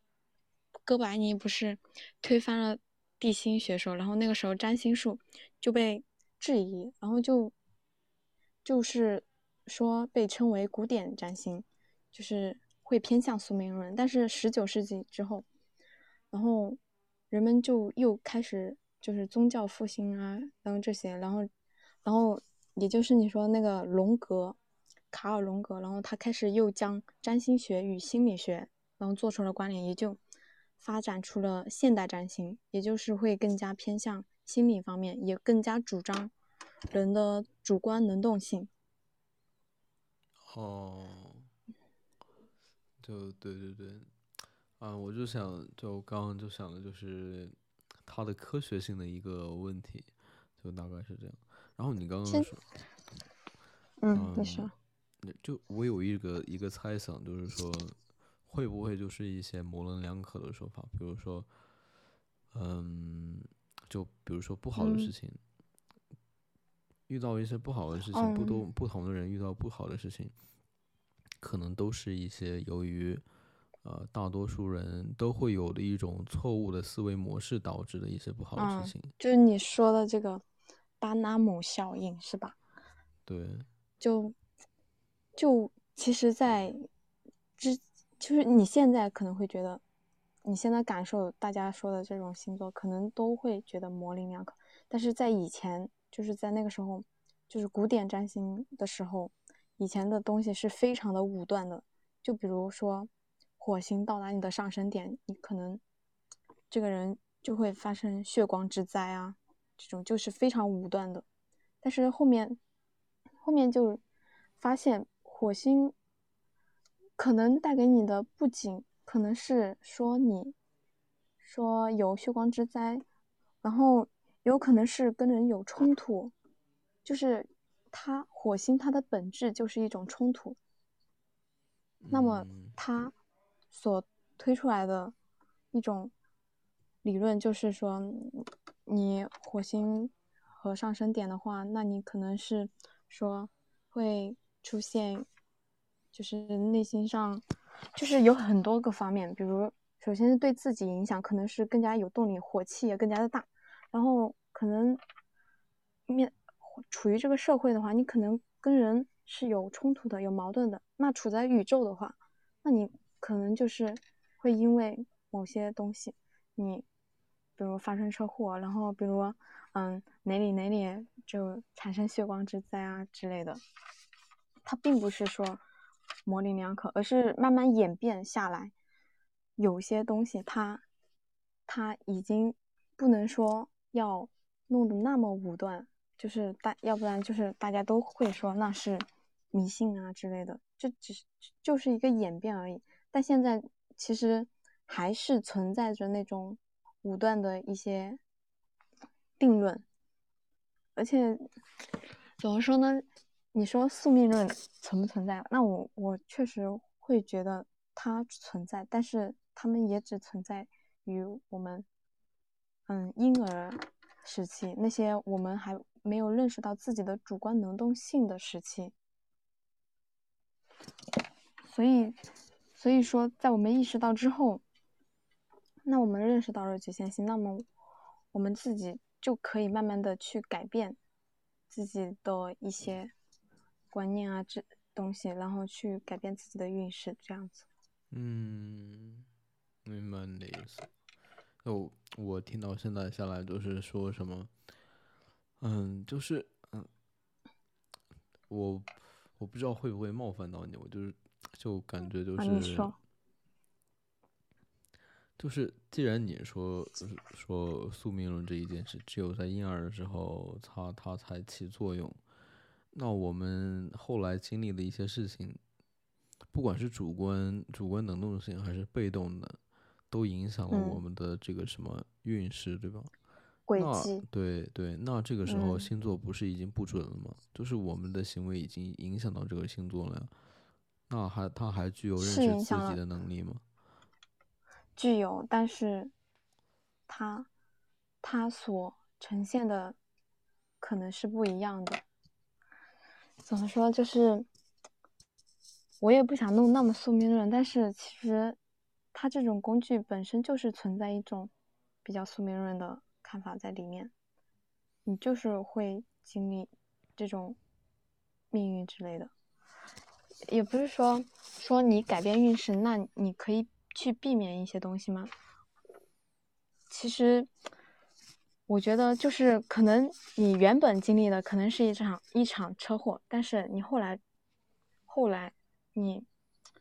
哥白尼不是推翻了地心学说，然后那个时候占星术就被质疑，然后就。就是说被称为古典占星，就是会偏向宿命论。但是十九世纪之后，然后人们就又开始就是宗教复兴啊，然后这些，然后，然后也就是你说那个荣格，卡尔荣格，然后他开始又将占星学与心理学，然后做出了关联，也就发展出了现代占星，也就是会更加偏向心理方面，也更加主张。人的主观能动性。哦，就对对对，啊，我就想，就刚刚就想的就是它的科学性的一个问题，就大概是这样。然后你刚刚说，嗯，你说，就我有一个一个猜想，就是说会不会就是一些模棱两可的说法，比如说，嗯，就比如说不好的事情。遇到一些不好的事情，不都不同的人遇到不好的事情，可能都是一些由于，呃，大多数人都会有的一种错误的思维模式导致的一些不好的事情。就是你说的这个巴纳姆效应是吧？对。就就其实，在之就是你现在可能会觉得，你现在感受大家说的这种星座，可能都会觉得模棱两可，但是在以前。就是在那个时候，就是古典占星的时候，以前的东西是非常的武断的。就比如说，火星到达你的上升点，你可能这个人就会发生血光之灾啊，这种就是非常武断的。但是后面，后面就发现火星可能带给你的不仅可能是说你说有血光之灾，然后。有可能是跟人有冲突，就是它火星它的本质就是一种冲突。那么它所推出来的一种理论就是说，你火星和上升点的话，那你可能是说会出现，就是内心上就是有很多个方面，比如首先是对自己影响，可能是更加有动力，火气也更加的大。然后可能面处于这个社会的话，你可能跟人是有冲突的、有矛盾的。那处在宇宙的话，那你可能就是会因为某些东西，你比如发生车祸，然后比如嗯哪里哪里就产生血光之灾啊之类的。它并不是说模棱两可，而是慢慢演变下来，有些东西它它已经不能说。要弄得那么武断，就是大，要不然就是大家都会说那是迷信啊之类的，这只是就是一个演变而已。但现在其实还是存在着那种武断的一些定论，而且怎么说呢？你说宿命论存不存在？那我我确实会觉得它存在，但是他们也只存在于我们。嗯，婴儿时期那些我们还没有认识到自己的主观能动性的时期，所以，所以说，在我们意识到之后，那我们认识到了局限性，那么我们自己就可以慢慢的去改变自己的一些观念啊，这东西，然后去改变自己的运势，这样子。嗯，明白你的意思。哦，我听到现在下来就是说什么，嗯，就是嗯，我我不知道会不会冒犯到你，我就是就感觉就是说，就是，既然你说说宿命论这一件事，只有在婴儿的时候它它才起作用，那我们后来经历的一些事情，不管是主观主观能动性还是被动的，都影响了我嗯，们的这个什么运势，对吧？那轨迹，对对，那这个时候嗯，星座不是已经不准了吗？就是我们的行为已经影响到这个星座了呀，那还他还具有认是识自己的能力吗？具有，但是他他所呈现的可能是不一样的。怎么说？就是我也不想弄那么宿命论，但是其实它这种工具本身就是存在一种比较宿命论的看法在里面。你就是会经历这种命运之类的，也不是说说你改变运势，那你可以去避免一些东西吗？其实我觉得就是可能你原本经历的可能是一场一场车祸，但是你后来后来你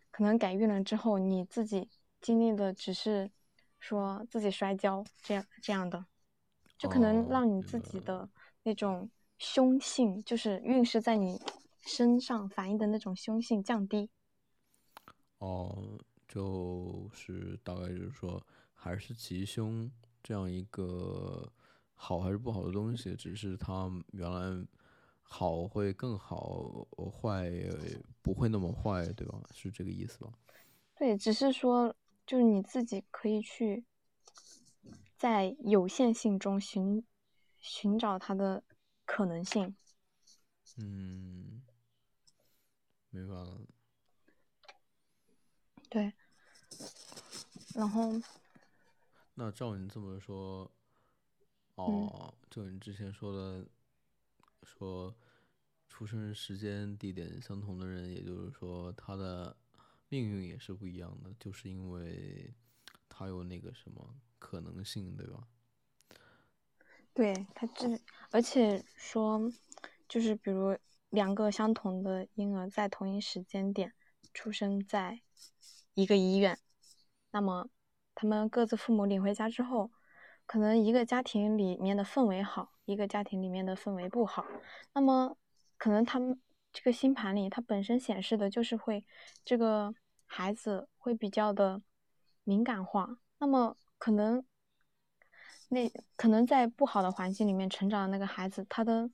可能改运了之后，你自己经历的只是说自己摔跤这样这样的，就可能哦，让你。自己的那种凶性，就是运势在你身上反映的那种凶性降低。哦，就是大概就是说，还是吉凶这样一个好还是不好的东西，只是它原来好会更好，坏不会那么坏，对吧？是这个意思吧？对，只是说就是你自己可以去在有限性中寻寻找它的可能性。嗯，明白了。对，然后那照你这么说，嗯哦，就你之前说的，说出生时间地点相同的人，也就是说他的命运也是不一样的，就是因为他有那个什么可能性，对吧？对他这，而且说就是比如两个相同的婴儿在同一时间点出生在一个医院，那么他们各自父母领回家之后，可能一个家庭里面的氛围好，一个家庭里面的氛围不好，那么可能他们这个星盘里它本身显示的就是会这个孩子会比较的敏感化，那么可能那可能在不好的环境里面成长的那个孩子，他的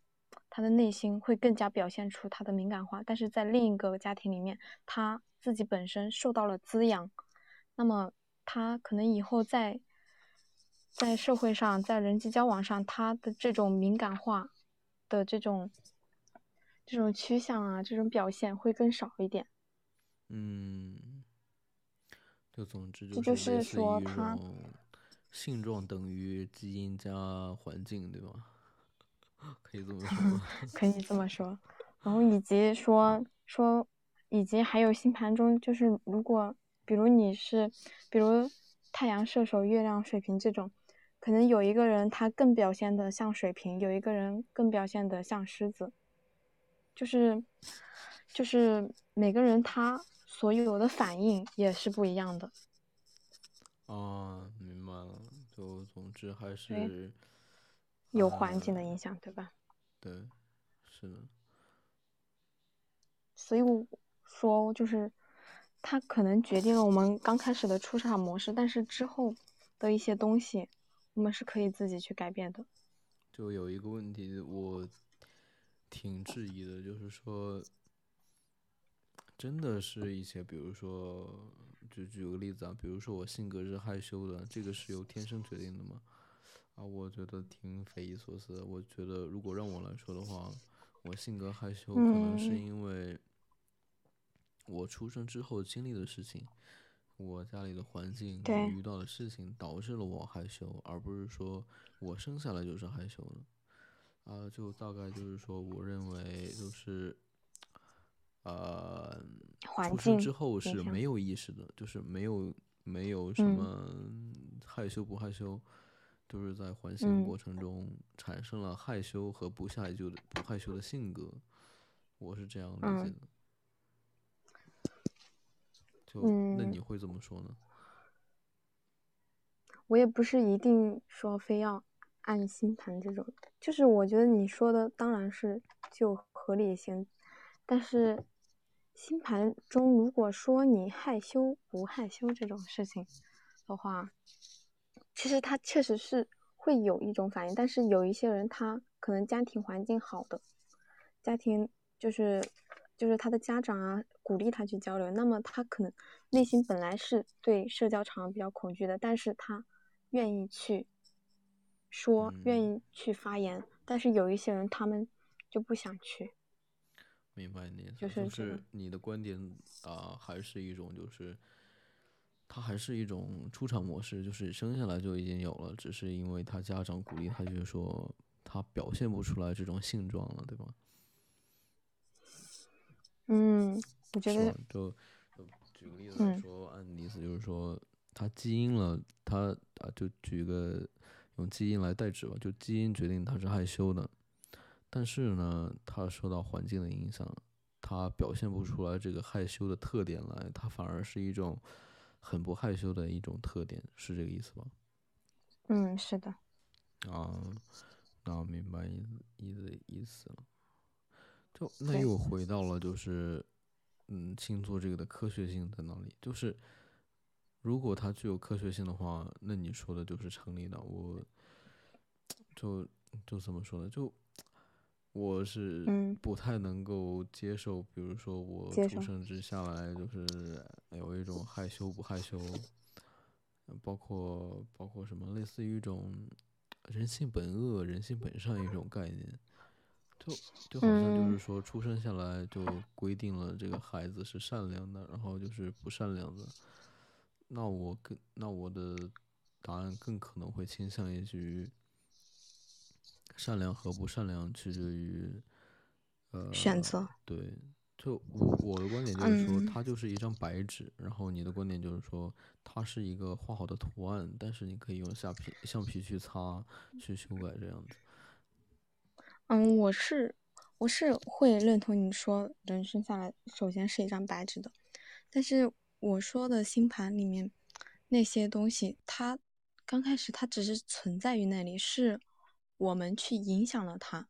他的内心会更加表现出他的敏感化，但是在另一个家庭里面，他自己本身受到了滋养，那么他可能以后在在社会上，在人际交往上，他的这种敏感化的这种这种趋向啊，这种表现会更少一点。嗯，就总之这就是说他性状等于基因加环境，对吧？可以这么说吗？可以这么说。然后以及说说，以及还有星盘中，就是如果比如你是，比如太阳射手、月亮水瓶这种，可能有一个人他更表现的像水瓶，有一个人更表现的像狮子，就是就是每个人他所有的反应也是不一样的。啊，明白了。就总之还，是，有环境的呃，影响，对吧？对，是的。所以我说，就是他可能决定了我们刚开始的出场模式，但是之后的一些东西，我们是可以自己去改变的。就有一个问题，我挺质疑的，就是说，真的是一些，比如说，就举个例子啊，比如说我性格是害羞的，这个是由天生决定的吗？啊，我觉得挺匪夷所思的。我觉得如果让我来说的话，我性格害羞，可能是嗯，因为我出生之后经历的事情，我家里的环境，我，遇到的事情导致了我害羞，而不是说我生下来就是害羞的。啊，就大概就是说，我认为就是，呃，环出生之。后是没有意识的，就是没有没有什么害羞不害羞，就是在环形过程中产生了害羞和不害羞的不害羞的性格，我是这样理解的。就那你会怎么说呢？我也不是一定说非要按星盘这种，就是我觉得你说的当然是就合理性，但是星盘中如果说你害羞不害羞这种事情的话，其实他确实是会有一种反应，但是有一些人他可能家庭环境好的，家庭就是就是他的家长啊鼓励他去交流，那么他可能内心本来是对社交场合比较恐惧的，但是他。愿意去说，愿意去发言，但是有一些人他们就不想去。明白你，就是是你的观点啊，还是一种就是，他还是一种出场模式，就是生下来就已经有了，只是因为他家长鼓励他，就是说他表现不出来这种性状了，对吧？嗯，我觉得就举个例子来说，按你意思就是说。他基因了，他啊，就举个用基因来代指吧，就基因决定他是害羞的，但是呢，他受到环境的影响，他表现不出来这个害羞的特点来，他反而是一种很不害羞的一种特点，是这个意思吧？嗯，是的。啊，那我明白意意思意思了。就那又回到了就是，嗯，星座这个的科学性在哪里？就是。如果它具有科学性的话，那你说的就是成立的。我，就就怎么说呢？就我是不太能够接受，比如说我出生之下来就是有一种害羞不害羞，包括包括什么类似于一种人性本恶、人性本善一种概念，就就好像就是说出生下来就规定了这个孩子是善良的，然后就是不善良的。那我更，那我的答案更可能会倾向于，善良和不善良取决于，呃，选择。对，就我我的观点就是说，它就是一张白纸，然后你的观点就是说，它是一个画好的图案，但是你可以用橡皮橡皮去擦，去修改这样子。嗯，我是我是会认同你说，人生下来首先是一张白纸的，但是。我说的星盘里面那些东西，它刚开始它只是存在于那里，是我们去影响了它，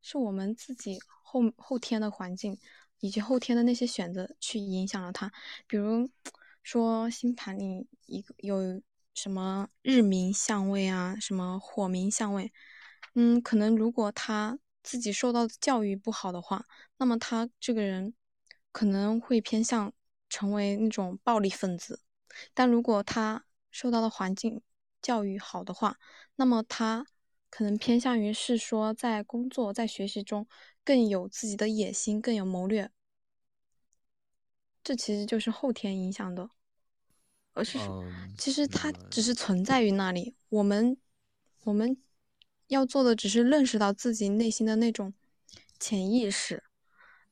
是我们自己后后天的环境以及后天的那些选择去影响了它。比如说星盘里一个有什么日冥相位啊，什么火冥相位，嗯，可能如果他自己受到的教育不好的话，那么他这个人可能会偏向。成为那种暴力分子，但如果他受到的环境教育好的话，那么他可能偏向于是说在工作在学习中更有自己的野心，更有谋略。这其实就是后天影响的，而是其实它只是存在于那里。我们我们要做的只是认识到自己内心的那种潜意识，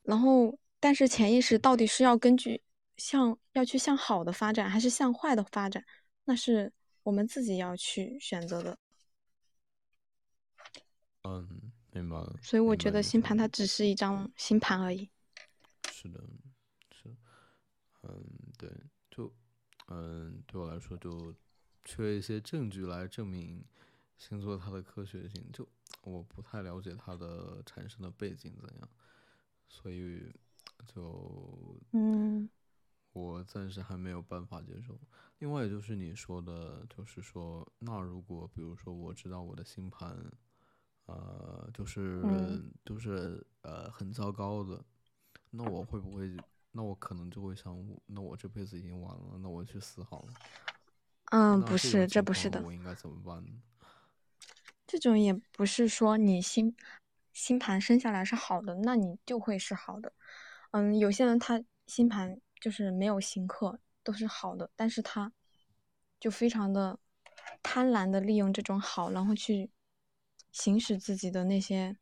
然后但是潜意识到底是要根据。向要去向好的发展，还是向坏的发展，那是我们自己要去选择的。嗯，明白了。所以我觉得星盘它只是一张星盘而已。是的，是，嗯，对，就，嗯，对我来说就缺一些证据来证明星座它的科学性，就我不太了解它的产生的背景怎样，所以就嗯。我暂时还没有办法接受。另外就是你说的，就是说，那如果比如说我知道我的星盘，呃，就是就是呃很糟糕的，那我会不会？那我可能就会想，那我这辈子已经完了，那我去死好了。嗯，不是，这不是的。我应该怎么办呢？这种也不是说你星星盘生下来是好的，那你就会是好的。嗯，有些人他星盘。就是没有行客都是好的，但是他就非常的贪婪的利用这种好，然后去行使自己的那些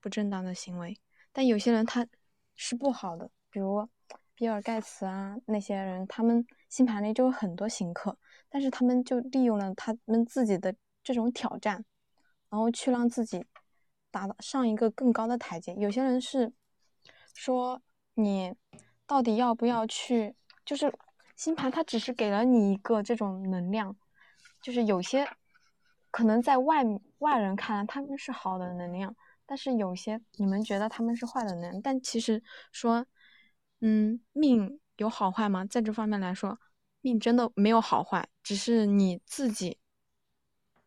不正当的行为。但有些人他是不好的，比如比尔盖茨啊那些人，他们星盘里就有很多行客，但是他们就利用了他们自己的这种挑战，然后去让自己达到上一个更高的台阶。有些人是说你到底要不要去，就是星盘它只是给了你一个这种能量，就是有些可能在外外人看来他们是好的能量。但是有些你们觉得他们是坏的能量，但其实说，嗯，命有好坏吗？在这方面来说，命真的没有好坏，只是你自己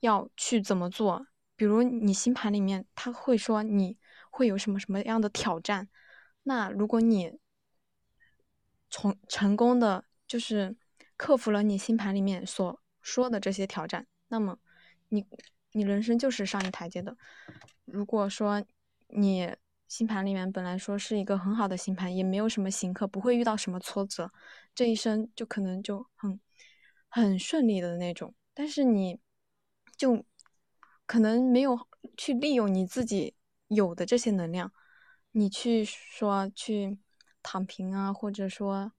要去怎么做。比如你星盘里面他会说你会有什么什么样的挑战，那如果你从成功的就是克服了你星盘里面所说的这些挑战，那么你你人生就是上一台阶的。如果说你星盘里面本来说是一个很好的星盘，也没有什么行客，不会遇到什么挫折，这一生就可能就很很顺利的那种。但是你就可能没有去利用你自己有的这些能量，你去说去躺平啊，或者说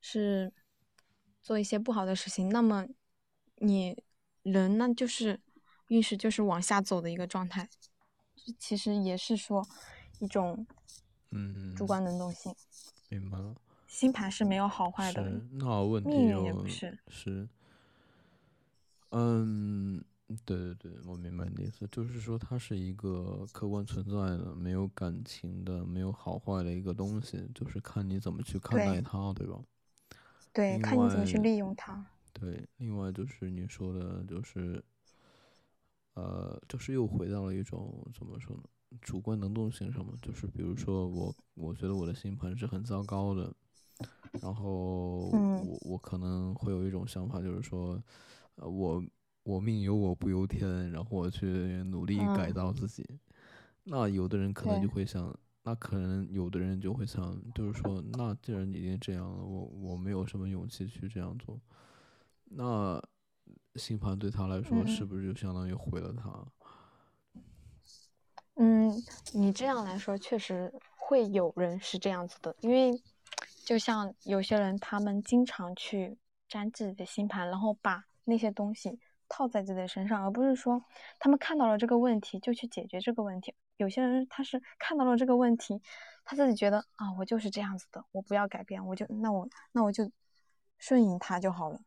是做一些不好的事情，那么你人那就是运势就是往下走的一个状态。其实也是说一种，嗯，主观能动性。明白了。星盘是没有好坏的。那问题也不是。是。嗯，对对对，我明白你的意思，就是说它是一个客观存在的、没有感情的、没有好坏的一个东西，就是看你怎么去看待它，对吧？对，看你怎么去利用它。对，另外就是你说的，就是。呃，就是又回到了一种怎么说呢，主观能动性上嘛。就是比如说我，我觉得我的星盘是很糟糕的，然后我我可能会有一种想法，就是说，呃，我我命由我不由天，然后我去努力改造自己。那有的人可能就会想，那可能有的人就会想，就是说，那既然已经这样了，我我没有什么勇气去这样做，那。星盘对他来说是不是就相当于毁了他？嗯，你这样来说确实会有人是这样子的，因为就像有些人，他们经常去占自己的星盘，然后把那些东西套在自己的身上，而不是说他们看到了这个问题就去解决这个问题。有些人他是看到了这个问题，他自己觉得啊，我就是这样子的，我不要改变，我就那我那我就顺应他就好了。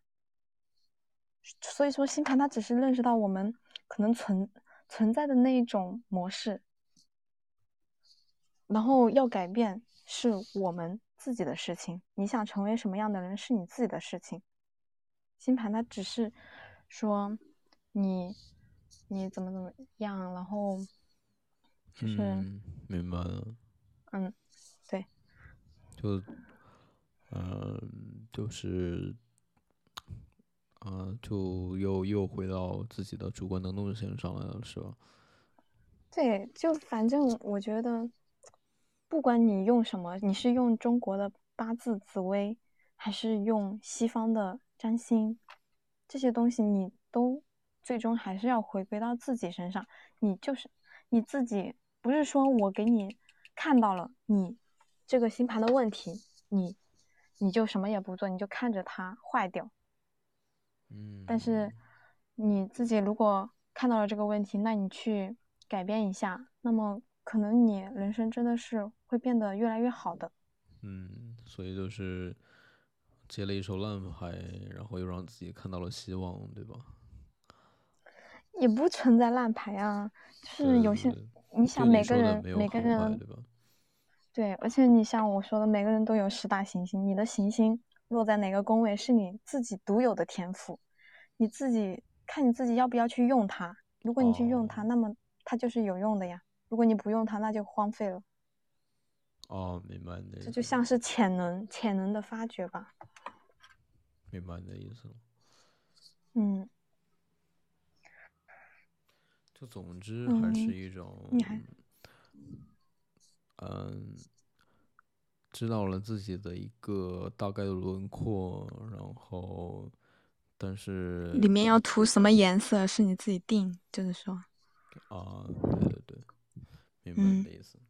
所以说，星盘它只是认识到我们可能存存在的那一种模式，然后要改变是我们自己的事情。你想成为什么样的人是你自己的事情。星盘它只是说你你怎么怎么样，然后就是明白了。嗯，对，就嗯，就是。嗯，就又又回到自己的主观能动性上来了，是吧？对，就反正我觉得，不管你用什么，你是用中国的八字紫薇，还是用西方的占星，这些东西你都最终还是要回归到自己身上。你就是你自己，不是说我给你看到了你这个星盘的问题，你你就什么也不做，你就看着它坏掉。嗯，但是你自己如果看到了这个问题，那你去改变一下，那么可能你人生真的是会变得越来越好的。嗯，所以就是接了一手烂牌，然后又让自己看到了希望，对吧？也不存在烂牌啊，就是有些你想每个人每个人对吧？对，而且你像我说的，每个人都有十大行星，你的行星。落在哪个宫位是你自己独有的天赋，你自己看你自己要不要去用它。如果你去用它，那么它就是有用的呀。如果你不用它，那就荒废了。哦，明白你的意思。这就像是潜能，潜能的发掘吧。明白你的意思了。嗯。就总之还是一种，嗯。知道了自己的一个大概的轮廓，然后，但是里面要涂什么颜色是你自己定，就是说。啊，对对对，明白你的意思。嗯，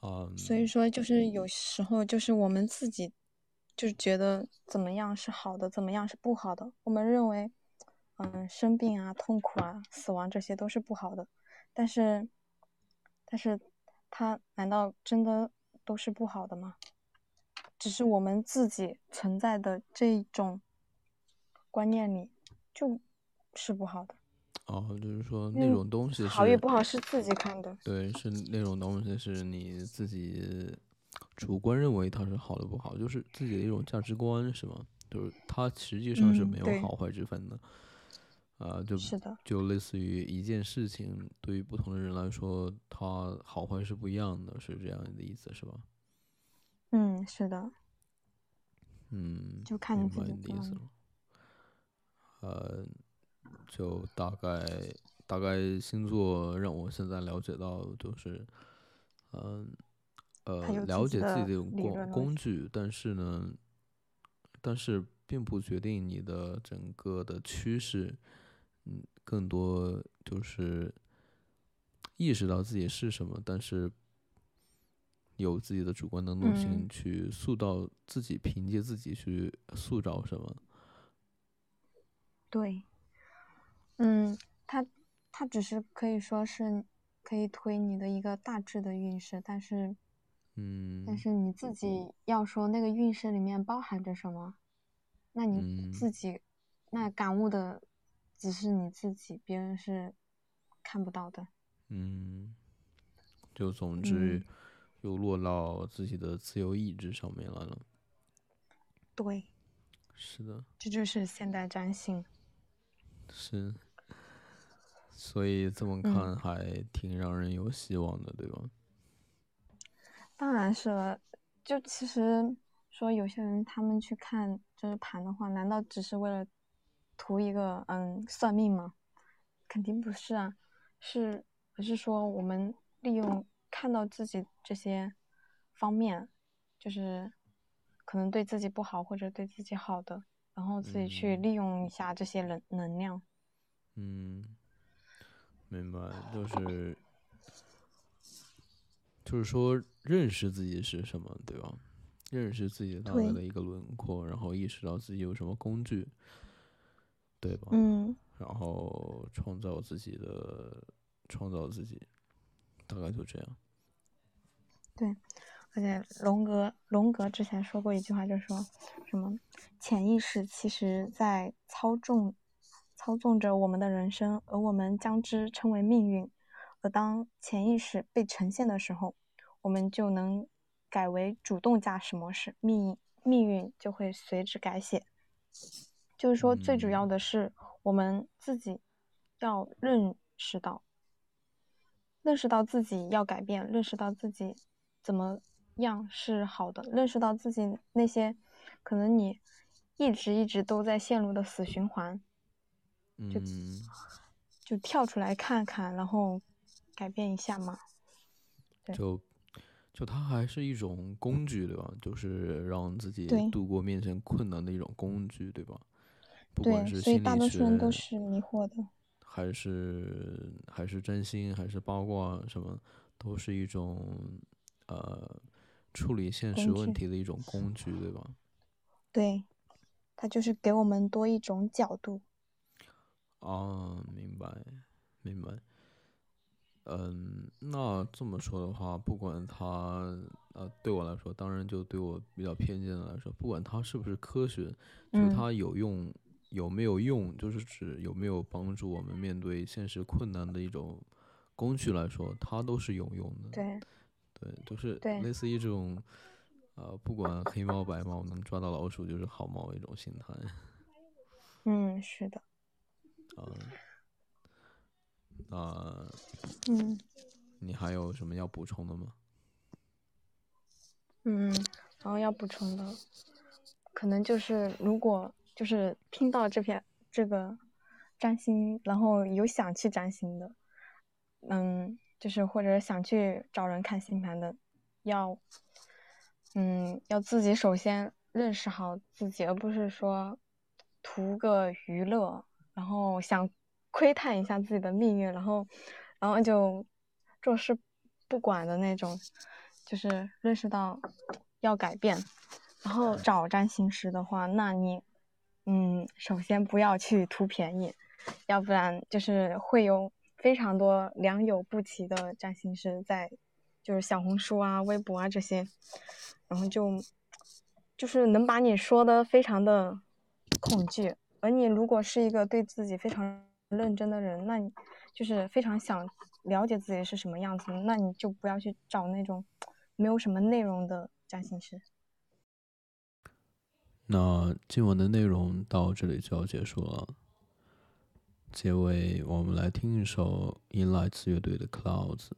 啊，所以说就是有时候就是我们自己就是觉得怎么样是好的，怎么样是不好的。我们认为，嗯，生病啊、痛苦啊、死亡这些都是不好的，但是，但是它难道真的都是不好的吗？只是我们自己存在的这种观念里就是不好的。哦，就是说那种东西好与不好是自己看的。对，是那种东西是你自己主观认为它是好的不好，就是自己的一种价值观，是吗？就是它实际上是没有好坏之分的。啊，就是的，就类似于一件事情，对于不同的人来说，它好坏是不一样的，是这样的意思，是吧？嗯，是的。嗯，就看你自己的意思了。呃。就大概大概星座让我现在了解到就是，嗯呃了解自己的工工具，但是呢，但是并不决定你的整个的趋势，嗯，更多就是意识到自己是什么，但是有自己的主观能动性去塑造自己，凭借自己去塑造什么，对。嗯，它它只是可以说是可以推你的一个大致的运势，但是，嗯，但是你自己要说那个运势里面包含着什么，那你自己那感悟的只是你自己，别人是看不到的。嗯，就总之又落到自己的自由意志上面来了。对，是的，这就是现代占星。是。所以这么看还挺让人有希望的，对吧？当然是了。就其实说有些人他们去看就是盘的话，难道只是为了图一个嗯算命吗？肯定不是啊，是而是说我们利用看到自己这些方面，就是可能对自己不好或者对自己好的，然后自己去利用一下这些能能量。嗯。明白，就是，就是说认识自己是什么，对吧？认识自己大概的一个轮廓，然后意识到自己有什么工具，对吧？嗯。然后创造自己的，创造自己，大概就这样。对，而且龙格，龙格之前说过一句话，就是说什么潜意识其实在操纵。操纵着我们的人生，而我们将之称为命运。而当潜意识被呈现的时候，我们就能改为主动驾驶模式，命命运就会随之改写。就是说，最主要的是我们自己要认识到，认识到自己要改变，认识到自己怎么样是好的，认识到自己那些可能你一直一直都在陷入的死循环。就就跳出来看看，然后改变一下嘛。就就它还是一种工具，对吧？就是让自己度过面前困难的一种工具，对吧？不管是所以大多数人都是迷惑的。还是还是真心，还是八卦，什么都是一种呃处理现实问题的一种工具，对吧？对，它就是给我们多一种角度。哦，明白，明白。嗯，那这么说的话，不管它，呃，对我来说，当然就对我比较偏见的来说，不管它是不是科学，就它有用有没有用，就是指有没有帮助我们面对现实困难的一种工具来说，它都是有用的。对，对，就是类似于这种，呃，不管黑猫白猫，能抓到老鼠就是好猫一种心态。嗯，是的。嗯，那嗯，你还有什么要补充的吗？嗯，然后要补充的，可能就是如果就是听到这篇这个占星，然后有想去占星的，嗯，就是或者想去找人看星盘的，要嗯要自己首先认识好自己，而不是说图个娱乐。然后想窥探一下自己的命运，然后，然后就坐视不管的那种，就是认识到要改变，然后找占星师的话，那你，嗯，首先不要去图便宜，要不然就是会有非常多良莠不齐的占星师在，就是小红书啊、微博啊这些，然后就，就是能把你说的非常的恐惧，而你如果是一个对自己非常认真的人，那你就是非常想了解自己是什么样子，那你就不要去找那种。没有什么内容的占星师。那今晚的内容到这里就要结束了。结尾，我们来听一首 In Lights 乐队的《Clouds》。